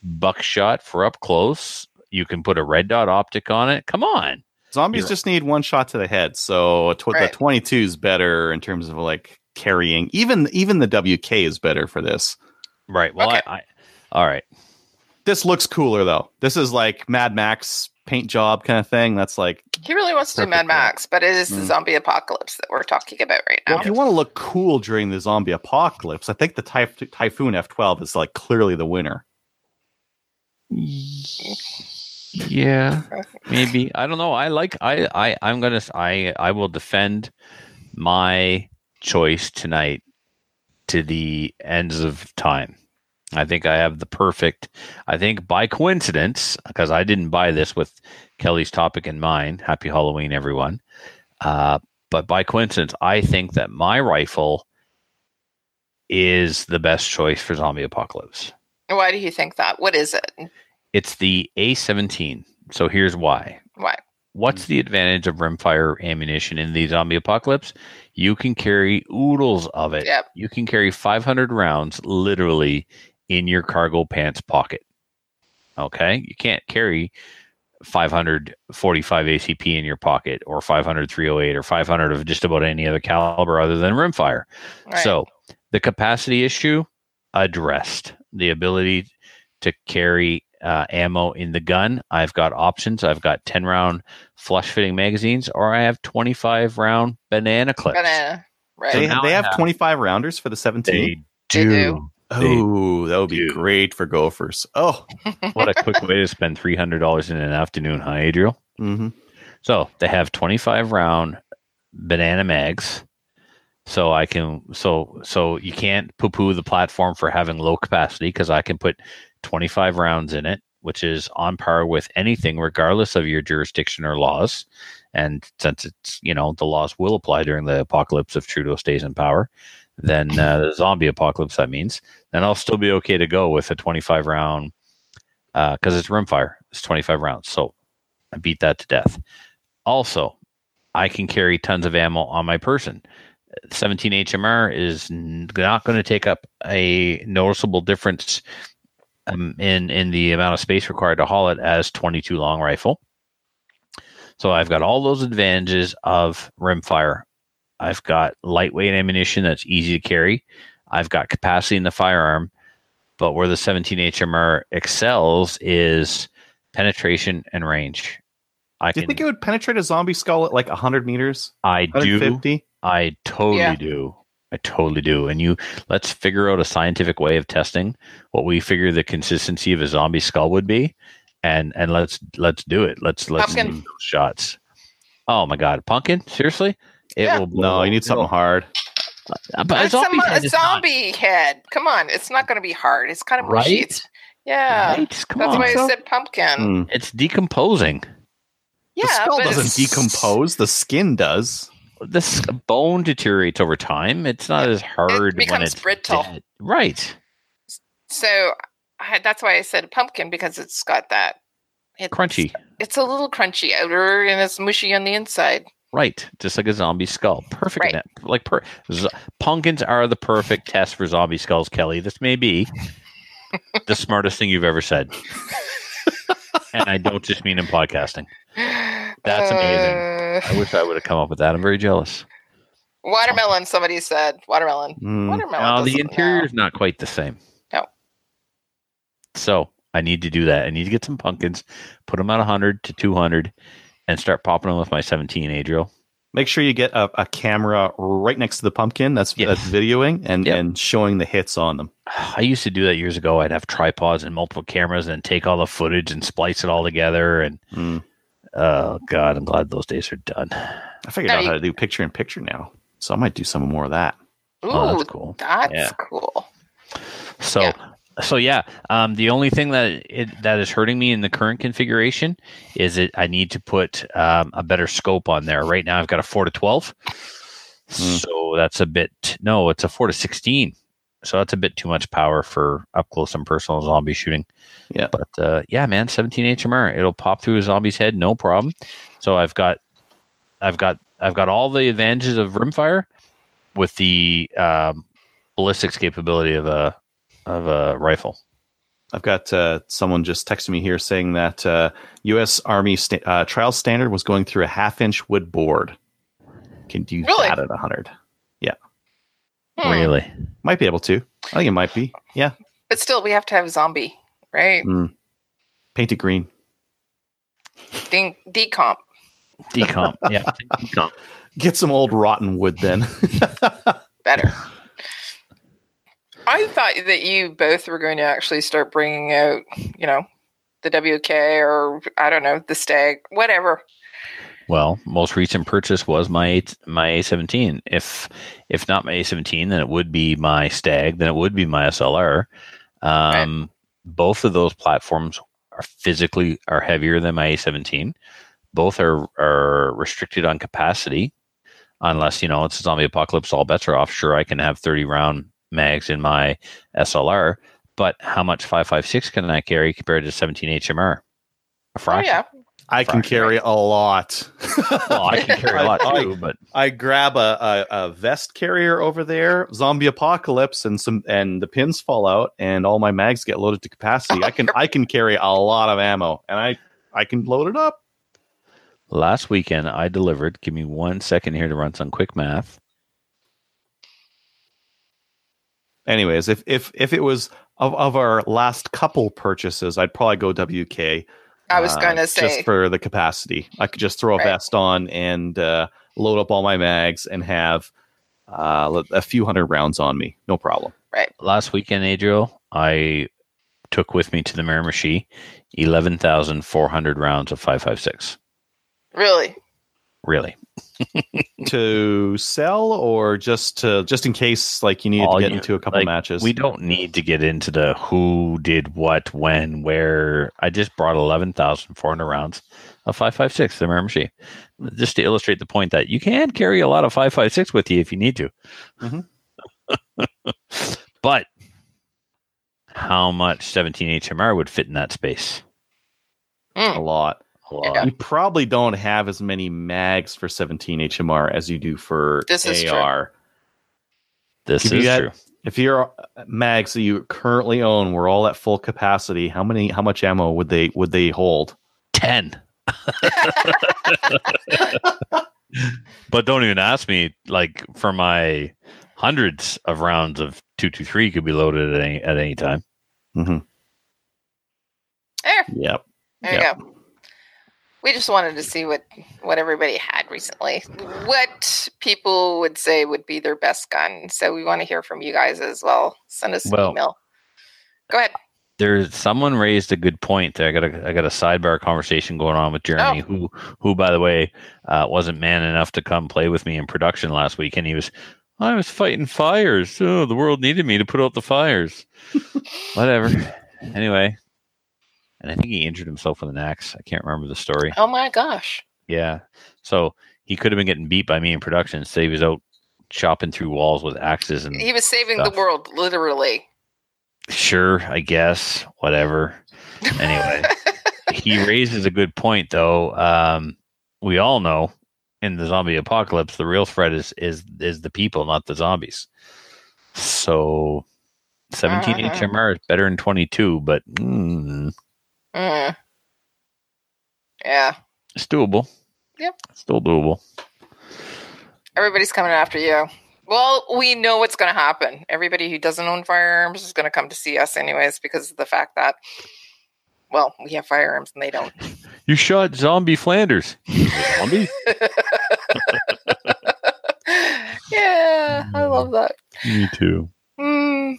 buckshot for up close. You can put a red dot optic on it. Come on. Zombies You're- just need one shot to the head, so tw- Right. the 22 is better in terms of like carrying. Even even the WK is better for this. Right. Well, Okay. I, I, all right. This looks cooler though. This is like Mad Max paint job kind of thing. That's like He really wants to do Mad. Max, but it is the Mm. zombie apocalypse that we're talking about right well, now. if you want to look cool during the zombie apocalypse, I think the Typh- Typhoon F12 is like clearly the winner. Yeah, maybe. I don't know. I like. I. I. I'm gonna. I I will defend my choice tonight to the ends of time. I think I have the perfect. I think by coincidence, because I didn't buy this with Kelly's topic in mind. Happy Halloween, everyone. Uh, but by coincidence, I think that my rifle is the best choice for zombie apocalypse. Why do you think that? What is it? It's the A17. So here's why. Why? What's mm. the advantage of rimfire ammunition in the zombie apocalypse? You can carry oodles of it. Yep. You can carry 500 rounds literally in your cargo pants pocket. Okay? You can't carry 545 ACP in your pocket or 500 308 or 500 of just about any other caliber other than rimfire. Right. So the capacity issue addressed. The ability to carry uh, ammo in the gun. I've got options. I've got 10 round flush fitting magazines, or I have 25 round banana clips. banana. Right. They, now they have have- 25 rounders for the 17. They They do. do. oh, that would be do. great for gophers. Oh, what a quick way to spend $300 in an afternoon, huh, Adriel? hmm So they have 25 round banana mags. So I can so so you can't poo poo the platform for having low capacity because I can put 25 rounds in it, which is on par with anything, regardless of your jurisdiction or laws. And since it's you know the laws will apply during the apocalypse if Trudeau stays in power, then uh, the zombie apocalypse that means then I'll still be okay to go with a 25 round because it's rimfire. It's 25 rounds, so I beat that to death. Also, I can carry tons of ammo on my person. 17 HMR is not going to take up a noticeable difference um, in in the amount of space required to haul it as 22 long rifle. So I've got all those advantages of rimfire. I've got lightweight ammunition that's easy to carry. I've got capacity in the firearm, but where the 17 HMR excels is penetration and range. I Do you can, think it would penetrate a zombie skull at like 100 meters? I do, 150? I totally Yeah. do. I totally do. And you let's figure out a scientific way of testing what we figure the consistency of a zombie skull would be, and and let's let's do it. Let's let's Pumpkin. do those shots. Oh my god, pumpkin! Seriously, it Yeah. will. No, you need something hard. Uh, But a It's some- zombie, a head not- zombie head. Come on, it's not going to be hard. It's kind of mushy. Right? It's- Yeah, Right? Come that's on. why I So- said pumpkin. Mm. It's decomposing. Yeah, the skull doesn't decompose. The skin does. This bone deteriorates over time. It's not as hard when becomes it's brittle. dead. Right. So I, that's why I said pumpkin because it's got that it's, Crunchy. It's a little crunchy outer and it's mushy on the inside. Right. Just like a zombie skull. Perfect. Right. Like per- z- pumpkins are the perfect test for zombie skulls, Kelly. This may be the smartest thing you've ever said. and I don't just mean in podcasting. That's amazing. Uh, I wish I would have come up with that. I'm very jealous. watermelon. Somebody said watermelon. Mm. Watermelon. No, the doesn't- interior no. is not quite the same. No. So I need to do that. I need to get some pumpkins, put them at 100 to 200, and start popping them with my 17 Adriel. Make sure you get a, a camera right next to the pumpkin that's Yes. that's videoing and, Yep. and showing the hits on them. I used to do that years ago. I'd have tripods and multiple cameras and take all the footage and splice it all together. And Mm. oh god, I'm glad those days are done. I figured No, out you- how to do picture in picture now, so I might do some more of that. Ooh, Oh, that's cool. That's Yeah. cool. So, Yeah. So yeah. Um, the only thing that it, that is hurting me in the current configuration is that I need to put um, a better scope on there. Right now, I've got a four to twelve, Hmm. so that's a bit. No, it's a four to sixteen. So that's a bit too much power for up close and personal zombie shooting. Yeah. But uh, yeah, man, 17 HMR, it'll pop through a zombie's head, no problem. So I've got, I've got, I've got all the advantages of rimfire with the um, ballistics capability of a of a rifle. I've got uh, someone just texting me here saying that uh, U.S. Army sta- uh, trial standard was going through a half-inch wood board. Can do Really? that at 100. Hmm. Really? Might be able to. I think it might be. Yeah. But still, we have to have a zombie, right? Mm. Paint it green. De- decomp. Decomp. yeah. Decomp. Get some old rotten wood then. better. I thought that you both were going to actually start bringing out, you know, the WK or I don't know, the Stag, whatever. Well, most recent purchase was my eight, my A17. If if not my A17, then it would be my Stag. Then it would be my SLR. Um, Both of those platforms are physically are heavier than my A17. Both are are restricted on capacity, unless you know it's a zombie apocalypse. All bets are off. Sure, I can have 30 round mags in my SLR, but how much 556 can I carry compared to 17 HMR? A Oh yeah, I can carry a lot. Well, I can carry a lot I- too, but I grab a, a, a vest carrier over there, zombie apocalypse, and some and the pins fall out, and all my mags get loaded to capacity. I can I can carry a lot of ammo, and I I can load it up. Last weekend, I delivered. Give me one second here to run some quick math. Anyways, if if if it was of, of our last couple purchases, I'd probably go WK. I was uh, going to say just for the capacity. I could just throw a Right. vest on and uh, load up all my mags and have uh, a few hundred rounds on me, no problem. Right. Last weekend, Adriel, I took with me to the Miramichi 11,400 rounds of 5.56. really. Really. to sell or just to just in case like you need All to get you- into a couple like, matches. We don't need to get into the who did what, when, where. I just brought 11,400 rounds of 5.56 the the machine. Just to illustrate the point that you can carry a lot of 5.56 with you if you need to. Mhm. but how much 17 HMR would fit in that space? a lot. A lot. Yeah. You probably don't have as many mags for 17 HMR as you do for This is true. AR. This If you is got- true. If your mags that you currently own were all at full capacity, how many how much ammo would they would they hold? 10. but don't even ask me like for my hundreds of rounds of 223 could be loaded at any, at any time. Mm-hmm. There, Yep. there Yep. you go. We just wanted to see what what everybody had recently. What people would say would be their best gun. So we want to hear from you guys as well. Send us an Well- email. Go ahead. There's someone raised a good point. There, I got a I got a sidebar conversation going on with Jeremy, Oh. who who by the way uh, wasn't man enough to come play with me in production last week, and he was I was fighting fires. Oh, the world needed me to put out the fires. Whatever. Anyway, and I think he injured himself with an axe. I can't remember the story. Oh my gosh. Yeah. So he could have been getting beat by me in production. So he was out chopping through walls with axes and He was saving Stuff. the world, literally. sure, I guess, whatever. Anyway, he raises a good point though. Um, we all know in the zombie apocalypse, the real threat is is is the people, not the zombies. So 17 Uh-huh. HMR is better than 22, but mm, Mm. Yeah. it's doable. Yep. Still doable. Everybody's coming after you. Well, we know what's going to happen. Everybody who doesn't own firearms is going to come to see us, anyways, because of the fact that, well, we have firearms and they don't. You shot zombie Flanders. zombie? yeah, I love that. Me too. Hmm.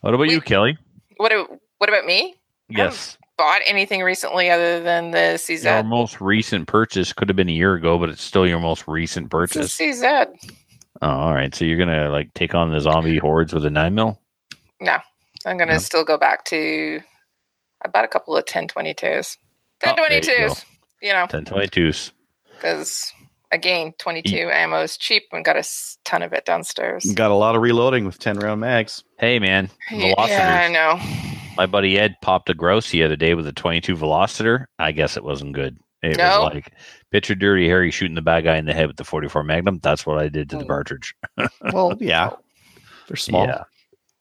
What about you, Kelly? What? What about me? Yes. Bought anything recently other than the CZ. Your most recent purchase could have been a year ago, but it's still your most recent It's a purchase. CZ. Oh, all right. So you're gonna like take on the zombie hordes with a nine mil? No, I'm going to Yeah. still go back to. I bought a couple of 1022s. Oh, there you 1022s. You know, Ten twenty twos. because again, 22 ammo is cheap and got a ton of it downstairs. Got a lot of reloading with 10 round mags. Hey man, Yeah. I know. My buddy Ed popped a grouse the other day with a twenty two Velocitor. I guess it wasn't good. It No. was like picture dirty Harry shooting the bad guy in the head with the forty four Magnum. That's what I did to the partridge. Well, yeah. They're small. Yeah.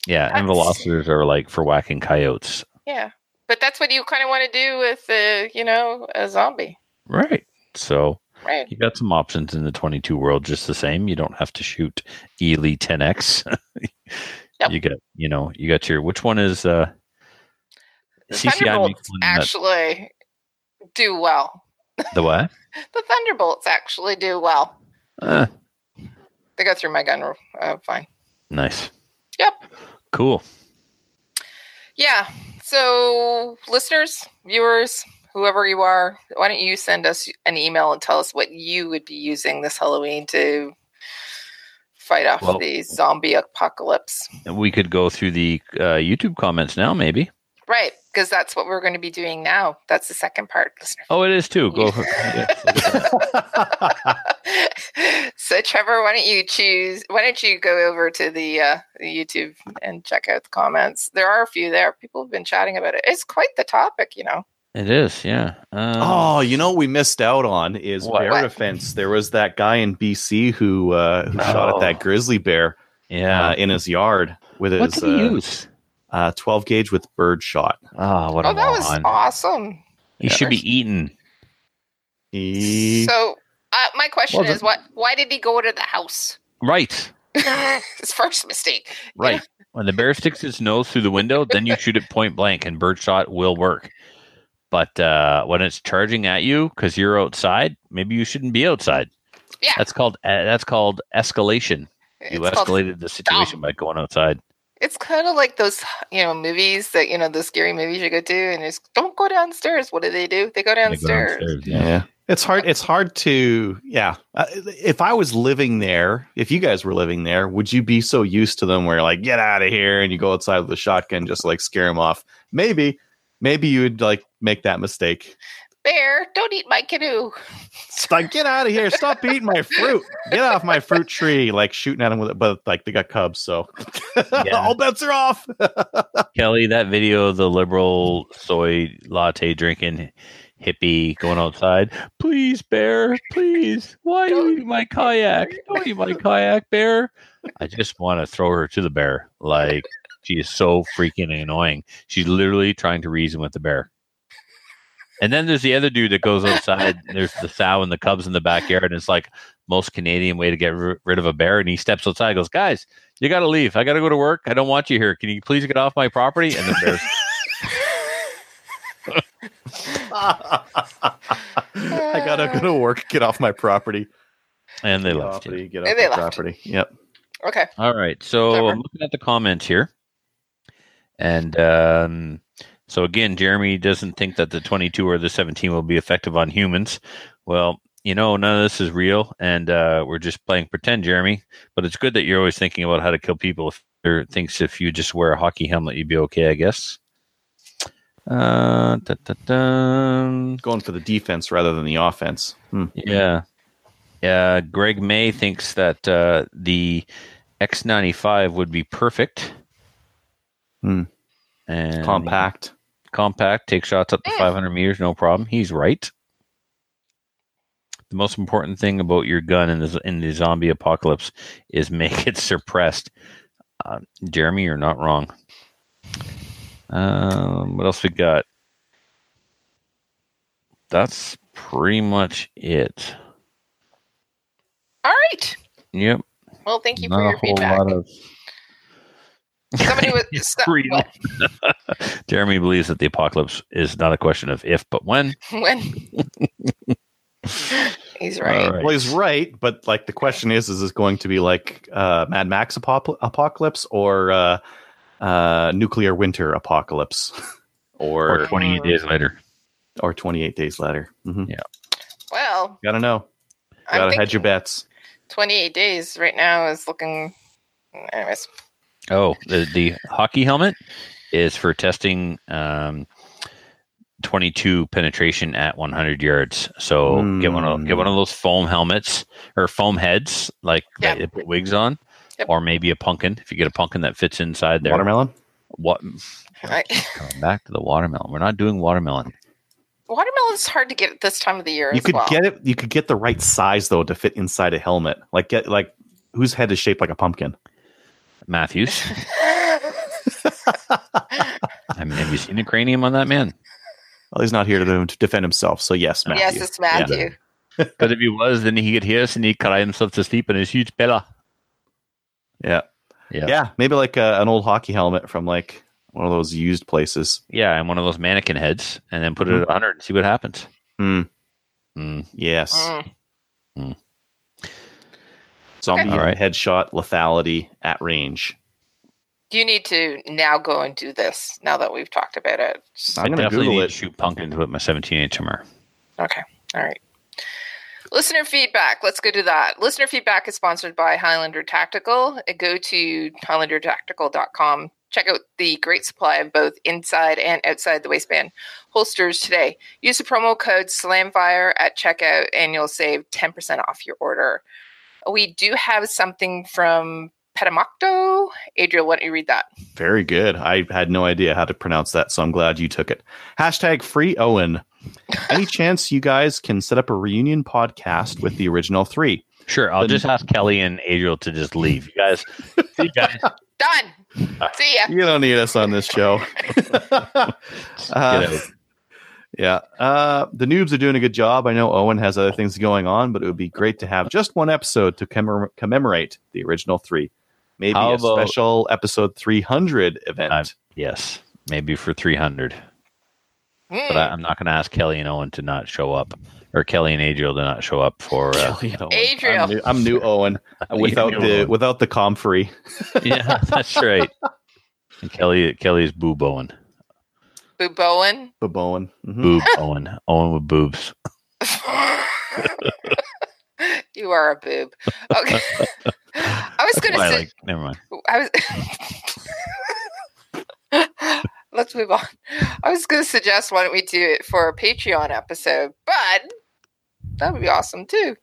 Yeah, and That's- velocitors are like for whacking coyotes. Yeah. But that's what you kind of want to do with, uh, you know, a zombie, Right. So right? you got some options in the 22 world just the same. You don't have to shoot Eley 10X. Yep. You got, you know, you got your, which one is, uh, The CCI one that, actually do well. the what? The Thunderbolts actually do well. Uh, They go through my gun uh, fine. nice. Yep. Cool. Yeah. So, listeners, viewers, whoever you are, why don't you send us an email and tell us what you would be using this Halloween to fight off Well- the zombie apocalypse? We could go through the uh, YouTube comments now, maybe. Right, because that's what we're going to be doing now. That's the second part, listeners. Oh, it is too. Go. yeah. so Trevor, why don't you choose? Why don't you go over to the, uh, the YouTube and check out the comments? There are a few there. People have been chatting about it. It's quite the topic, you know. It is. Yeah. Um, Oh, you know what we missed out on is What? bear defense. There was that guy in BC who uh, who shot Oh. at that grizzly bear yeah. uh, in his yard with what his did he uh, use? Uh, 12 gauge with bird shot. Oh, what a oh, that was moron. awesome. He should be eaten. He, So, uh, my question Well, is, what? Why did he go to the house? Right. His first mistake. Right. When the bear sticks its nose through the window, then you shoot it point blank, and birdshot will work. But uh, when it's charging at you because you're outside, maybe you shouldn't be outside. Yeah. That's called uh, that's called escalation. You It's escalated the situation by going outside. It's kind of like those, you know, movies that you know, the scary movies you go to, and it's don't go downstairs. What do they do? They go They go downstairs. downstairs, yeah. It's hard. It's hard to, yeah. Uh, if I was living there, if you guys were living there, would you be so used to them where you're like, get out of here, and you go outside with a shotgun, just like scare them off? Maybe, maybe you would like make that mistake. Bear, don't eat my canoe. It's like, get out of here! Stop eating my fruit! Get off my fruit tree! Like shooting at them with it, but like they got cubs, so Yeah. all bets are off. Kelly, that video of the liberal soy latte drinking hippie going outside. Please, bear, please. Why are you eating my kayak? Don't eat my kayak, bear. I just want to throw her to the bear. Like she is so freaking annoying. She's literally trying to reason with the bear. And then there's the other dude that goes outside. There's the sow and the cubs in the backyard, and it's like most Canadian way to get ri- rid of a bear. And he steps outside, and goes, "Guys, you got to leave. I got to go to work. I don't want you here. Can you please get off my property?" And the bear's I gotta go to work. Get off my property. And they Get left off, you. the- get And off they the left. property. Yep. Okay. All right. So Clever. I'm looking at the comments here. And um, so again, Jeremy doesn't think that the 22 or the 17 will be effective on humans. Well, you know, none of this is real, and uh, we're just playing pretend, Jeremy. But it's good that you're always thinking about how to kill people. If there thinks if you just wear a hockey helmet, you'd be okay, I guess. Uh, da, da, da. Going for the defense rather than the offense. Hmm. Yeah. Yeah. Greg May thinks that uh, the X95 would be perfect. Hmm. And Compact. Compact, take shots up to Mm. 500 meters, no problem. He's right. The most important thing about your gun in the, in the zombie apocalypse is make it suppressed. Uh, Jeremy, you're not wrong. Um, what else we got? That's pretty much it. All right. Yep. Well, thank you Not for a your feedback. Lot of Somebody with so, Real. what? Jeremy believes that the apocalypse is not a question of if, but when. when he's right. All right. Well, he's right, but like the question is: Is this going to be like uh, Mad Max apop- apocalypse or uh, uh, nuclear winter apocalypse, Or or 28 days later. or twenty eight days later? hmm Yeah. Well, Gotta know. Gotta hedge your bets. 28 days right now is looking. Anyways, Oh, the, the hockey helmet is for testing um, 22 penetration at 100 yards. So get one of Mm. get one of those foam helmets or foam heads, like Yeah. that you put wigs on, Yep. or maybe a pumpkin. If you get a pumpkin that fits inside there, Watermelon. What? I, Coming back to the watermelon. We're not doing watermelon. watermelon's hard to get at this time of the year. You as could well. get it. You could get the right size though to fit inside a helmet. Like get like whose head is shaped like a pumpkin. Matthews. I mean, have you seen the cranium on that man? Well, he's not here to, to defend himself. So yes, Matthew. yes, it's Matthew. Because if he was, then he could hear us and he'd cry himself to sleep in his huge pillow. Yeah. Yeah. Yeah. Maybe like a, an old hockey helmet from like one of those used places. Yeah, and one of those mannequin heads, and then put it at 100 and see what happens. Hmm. Mm. Yes. Mm. Zombie All right. headshot lethality at range. Do you need to now go and do this now that we've talked about it? I'm gonna definitely Google need it. to shoot pumpkins with my 17 HMR. Okay. All right. Listener feedback. Let's go to that. Listener feedback is sponsored by Highlander Tactical. Uh, Go to highlandertactical.com. Check out the great supply of both inside and outside the waistband holsters today. Use the promo code SLAMFIRE at checkout and you'll save 10% off your order. We do have something from Petamocto. Adriel, why don't you read that? Very good. I had no idea how to pronounce that, so I'm glad you took it. Hashtag free Owen. Any chance you guys can set up a reunion podcast with the original three? Sure, I'll Then- just ask Kelly and Adriel to just leave. You guys, see you guys. Done. See ya. You don't need us on this show. Uh, Get out. Yeah. Uh, the noobs are doing a good job. I know Owen has other things going on, but it would be great to have just one episode to commem- commemorate the original three. Maybe How a about- special episode 300 event. Uh, Yes, maybe for 300. Hmm. But I, I'm not going to ask Kelly and Owen to not show up, or Kelly and Adriel to not show up for. Uh, Kelly and Owen. Adriel. I'm new, I'm new Owen without New the Owen. without the comfrey. yeah, that's right. And Kelly, Kelly's boob Owen, Boo Bowen. The Bowen. Mhm. boob Owen, Owen with boobs. you are a boob. Okay. I was going to say, like, never mind. I was. Let's move on. I was going to suggest why don't we do it for a Patreon episode, but that would be awesome too.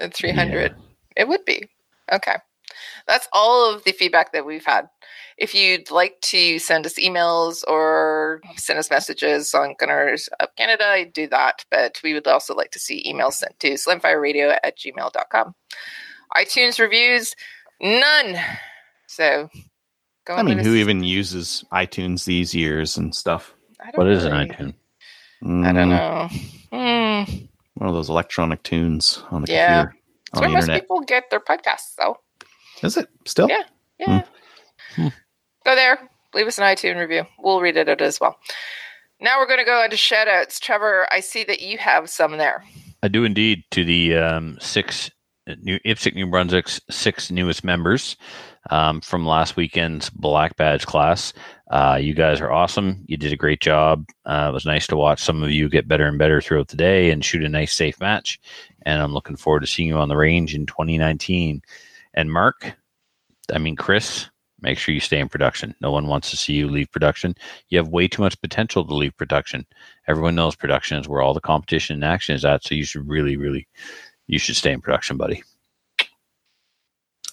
At 300, it would be. Okay. That's all of the feedback that we've had. If you'd like to send us emails or send us messages on Gun Owners of Canada, I do that. But we would also like to see emails sent to slamfireradio at gmail.com. iTunes reviews, none. So go I mean, who us- even uses iTunes these years and stuff? I don't What is an really- iTunes? I don't Mm, know. Hmm. One of those electronic tunes on the Yeah. computer. That's On where the most internet. people get their podcasts, though. Is it still? Yeah. Yeah. Hmm. Go there, leave us an iTunes review. We'll read it as well. Now we're going to go into shout outs. Trevor, I see that you have some there. I do indeed to the um, six new IPSC New Brunswick's six newest members um, from last weekend's Black Badge class. Uh, you guys are awesome. You did a great job. Uh, it was nice to watch some of you get better and better throughout the day and shoot a nice, safe match. And I'm looking forward to seeing you on the range in 2019. And Mark, I mean Chris, make sure you stay in production. No one wants to see you leave production. You have way too much potential to leave production. Everyone knows production is where all the competition and action is at. So you should really, really, you should stay in production, buddy.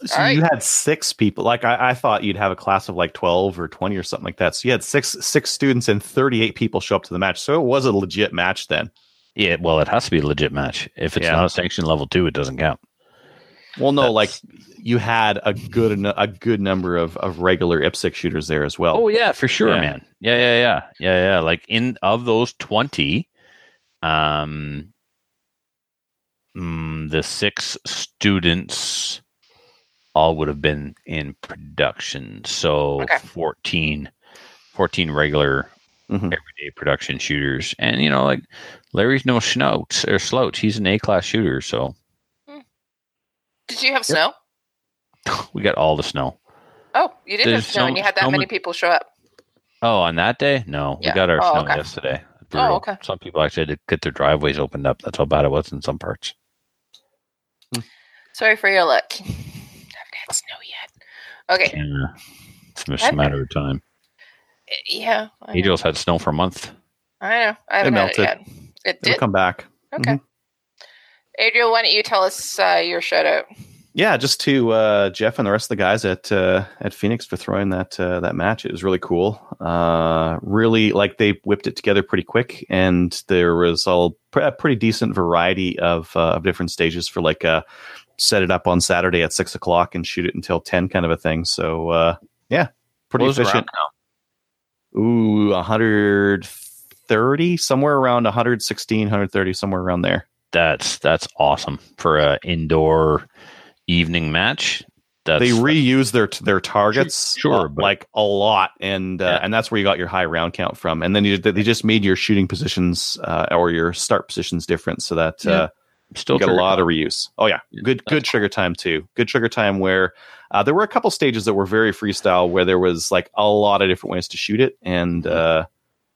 So All right. you had six people. Like I, I thought you'd have a class of like twelve or twenty or something like that. So you had six six students and thirty eight people show up to the match. So it was a legit match then. Yeah, well, it has to be a legit match. If it's Yeah. not a sanction level two, it doesn't count. Well, no, like you had a good eno- a good number of, of regular IPSC shooters there as well. Oh yeah, for sure, Yeah. man. Yeah, yeah, yeah, yeah, yeah. Like in of those twenty, um, mm, the six students all would have been in production. So Okay. 14, 14 regular Mhm. everyday production shooters, and you know, like Larry's no schnouts or slouch. He's an A class shooter, so Did you have snow? we got all the snow. Oh, you did have There's snow, and you had that so many people show up. Oh, on that day? No, Yeah. we got our Oh, snow okay. yesterday. Oh, okay. Some people actually had to get their driveways opened up. That's how bad it was in some parts. Hmm. Sorry for your luck. I haven't had snow yet. Okay. Yeah, it's just I- a matter of time. Eh, yeah. I know. Angel's had snow for a month. I know. I haven't had it melted. yet. It It'll did. come back. Okay. Mm-hmm. Adriel, why don't you tell us uh, your shout out? Yeah, just to uh, Jeff and the rest of the guys at uh, at Phoenix for throwing that uh, that match. It was really cool. Uh, really, like they whipped it together pretty quick, and there was all pr- a pretty decent variety of uh, of different stages for like uh, set it up on Saturday at six o'clock and shoot it until ten, kind of a thing. So uh, yeah, pretty What efficient. round Ooh, 130, somewhere around 116, 130, somewhere around there. That's that's awesome for a indoor evening match. That's they reuse their their targets Sure, but- like a lot and uh, Yeah. and that's where you got your high round count from and then you, they just made your shooting positions uh, or your start positions different so that Yeah. uh, still you got a lot of reuse oh yeah Yeah, good good that's trigger time too good trigger time where uh, there were a couple stages that were very freestyle where there was like a lot of different ways to shoot it and Mm-hmm. uh,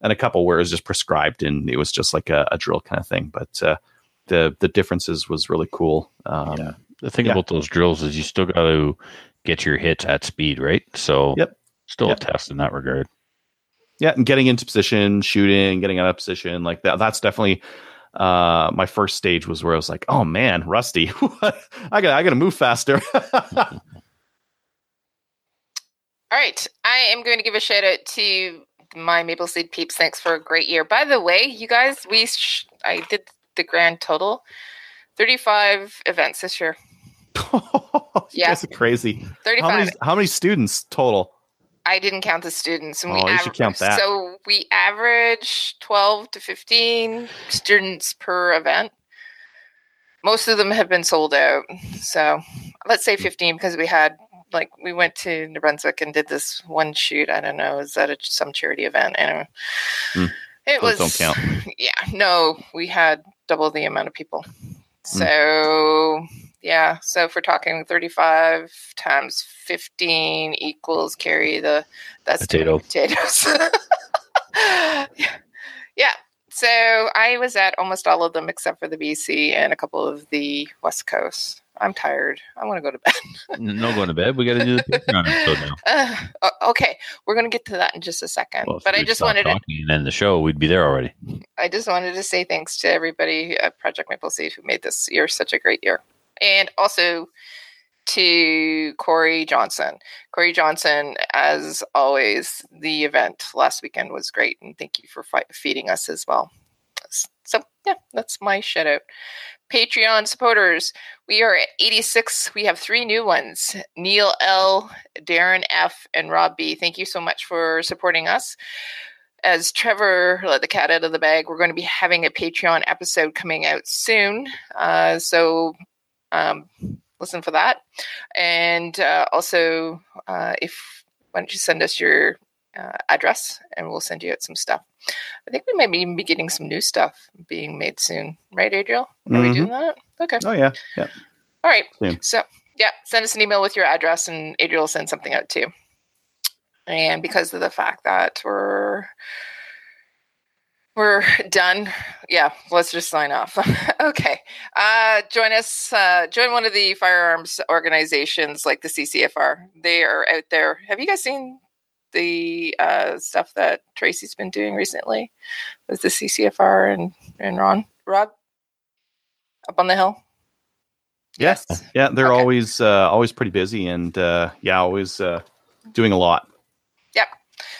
and a couple where it was just prescribed and it was just like a, a drill kind of thing but uh, the the differences was really cool um, Yeah. The thing Yeah. about those drills is you still got to get your hits at speed, right? So Yep. still Yep. a test in that regard. yeah and getting into position shooting getting out of position like that that's definitely uh my first stage was where i was like oh man rusty i got i gotta move faster All right. I am going to give a shout out to my Maple Seed peeps. Thanks for a great year. By the way, you guys, we sh- I did the grand total 35 events this year. Yeah. are crazy 35. how many how many students total I didn't count the students. And Oh, you should count that. So we average 12 to 15 students per event. Most of them have been sold out. So let's say 15 because we had, like, we went to New Brunswick and did this one shoot. I don't know. Is that a, some charity event? Anyway. Hmm. It Those was, don't count. yeah, no, we had double the amount of people. Hmm. So, yeah, so if we're talking 35 times 15 equals carry the that's Potato. potatoes. yeah. yeah. So I was at almost all of them except for the BC and a couple of the West Coast. I'm tired. I want to go to bed. No going to bed. We got to do the Patreon episode now. Uh, okay, we're gonna get to that in just a second. Well, but I just wanted to and end the show. We'd be there already. I just wanted to say thanks to everybody at Project Maple Seed who made this year such a great year. And also to Corey Johnson. Corey Johnson, as always, the event last weekend was great. And thank you for fi- feeding us as well. So, yeah, that's my shout out. Patreon supporters, we are at 86. We have three new ones Neil L., Darren F., and Rob B. Thank you so much for supporting us as Trevor let the cat out of the bag, we're going to be having a Patreon episode coming out soon. Uh, so um, listen for that. And uh, also, uh, if why don't you send us your uh, address, and we'll send you out some stuff. I think we might even be getting some new stuff being made soon, right, Adriel? Are we Mhm. doing that? Okay. Oh yeah, yeah. All right. Soon. So, yeah, send us an email with your address, and Adriel will send something out too. And because of the fact that we're we're done, yeah, let's just sign off. okay. Uh, join us. Uh, join one of the firearms organizations like the CCFR. They are out there. Have you guys seen the uh, stuff that Tracy's been doing recently with the CCFR and and Ron Rob up on the hill? Yeah, yeah. They're Okay. always uh, always pretty busy, and uh, yeah, always uh, doing a lot.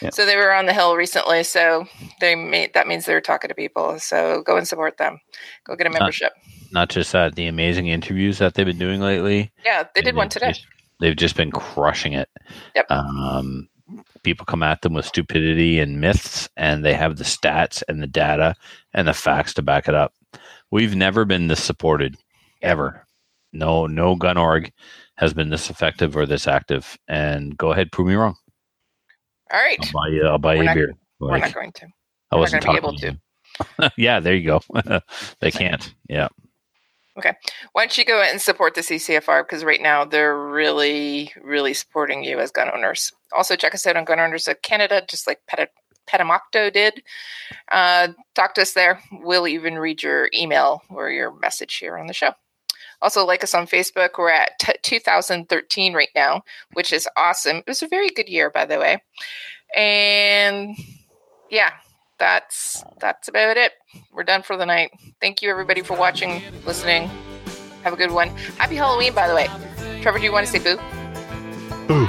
Yeah. So they were on the hill recently, so they made that means they're talking to people. So go and support them. Go get a membership. Not just that, the amazing interviews that they've been doing lately. yeah, they did one today. just- they've just been crushing it. Yep. Um, people come at them with stupidity and myths, and they have the stats and the data and the facts to back it up. We've never been this supported, ever. No, no gun org has been this effective or this active. And go ahead, prove me wrong. All right, I'll buy you. I'll buy We're you a not- beer. we're not going to. I we're wasn't talking able to. yeah, there you go. they can't. Yeah. Okay. Why don't you go and support the CCFR because right now they're really, really supporting you as gun owners. Also, check us out on Gun Owners of Canada, just like Peta- Petamocto did. Uh, talk to us there. We'll even read your email or your message here on the show. Also, like us on Facebook. We're at t- 2013 right now, which is awesome. It was a very good year, by the way. And yeah, that's that's about it. We're done for the night. Thank you, everybody, for watching, listening. Have a good one. Happy Halloween, by the way. Trevor, do you want to say boo?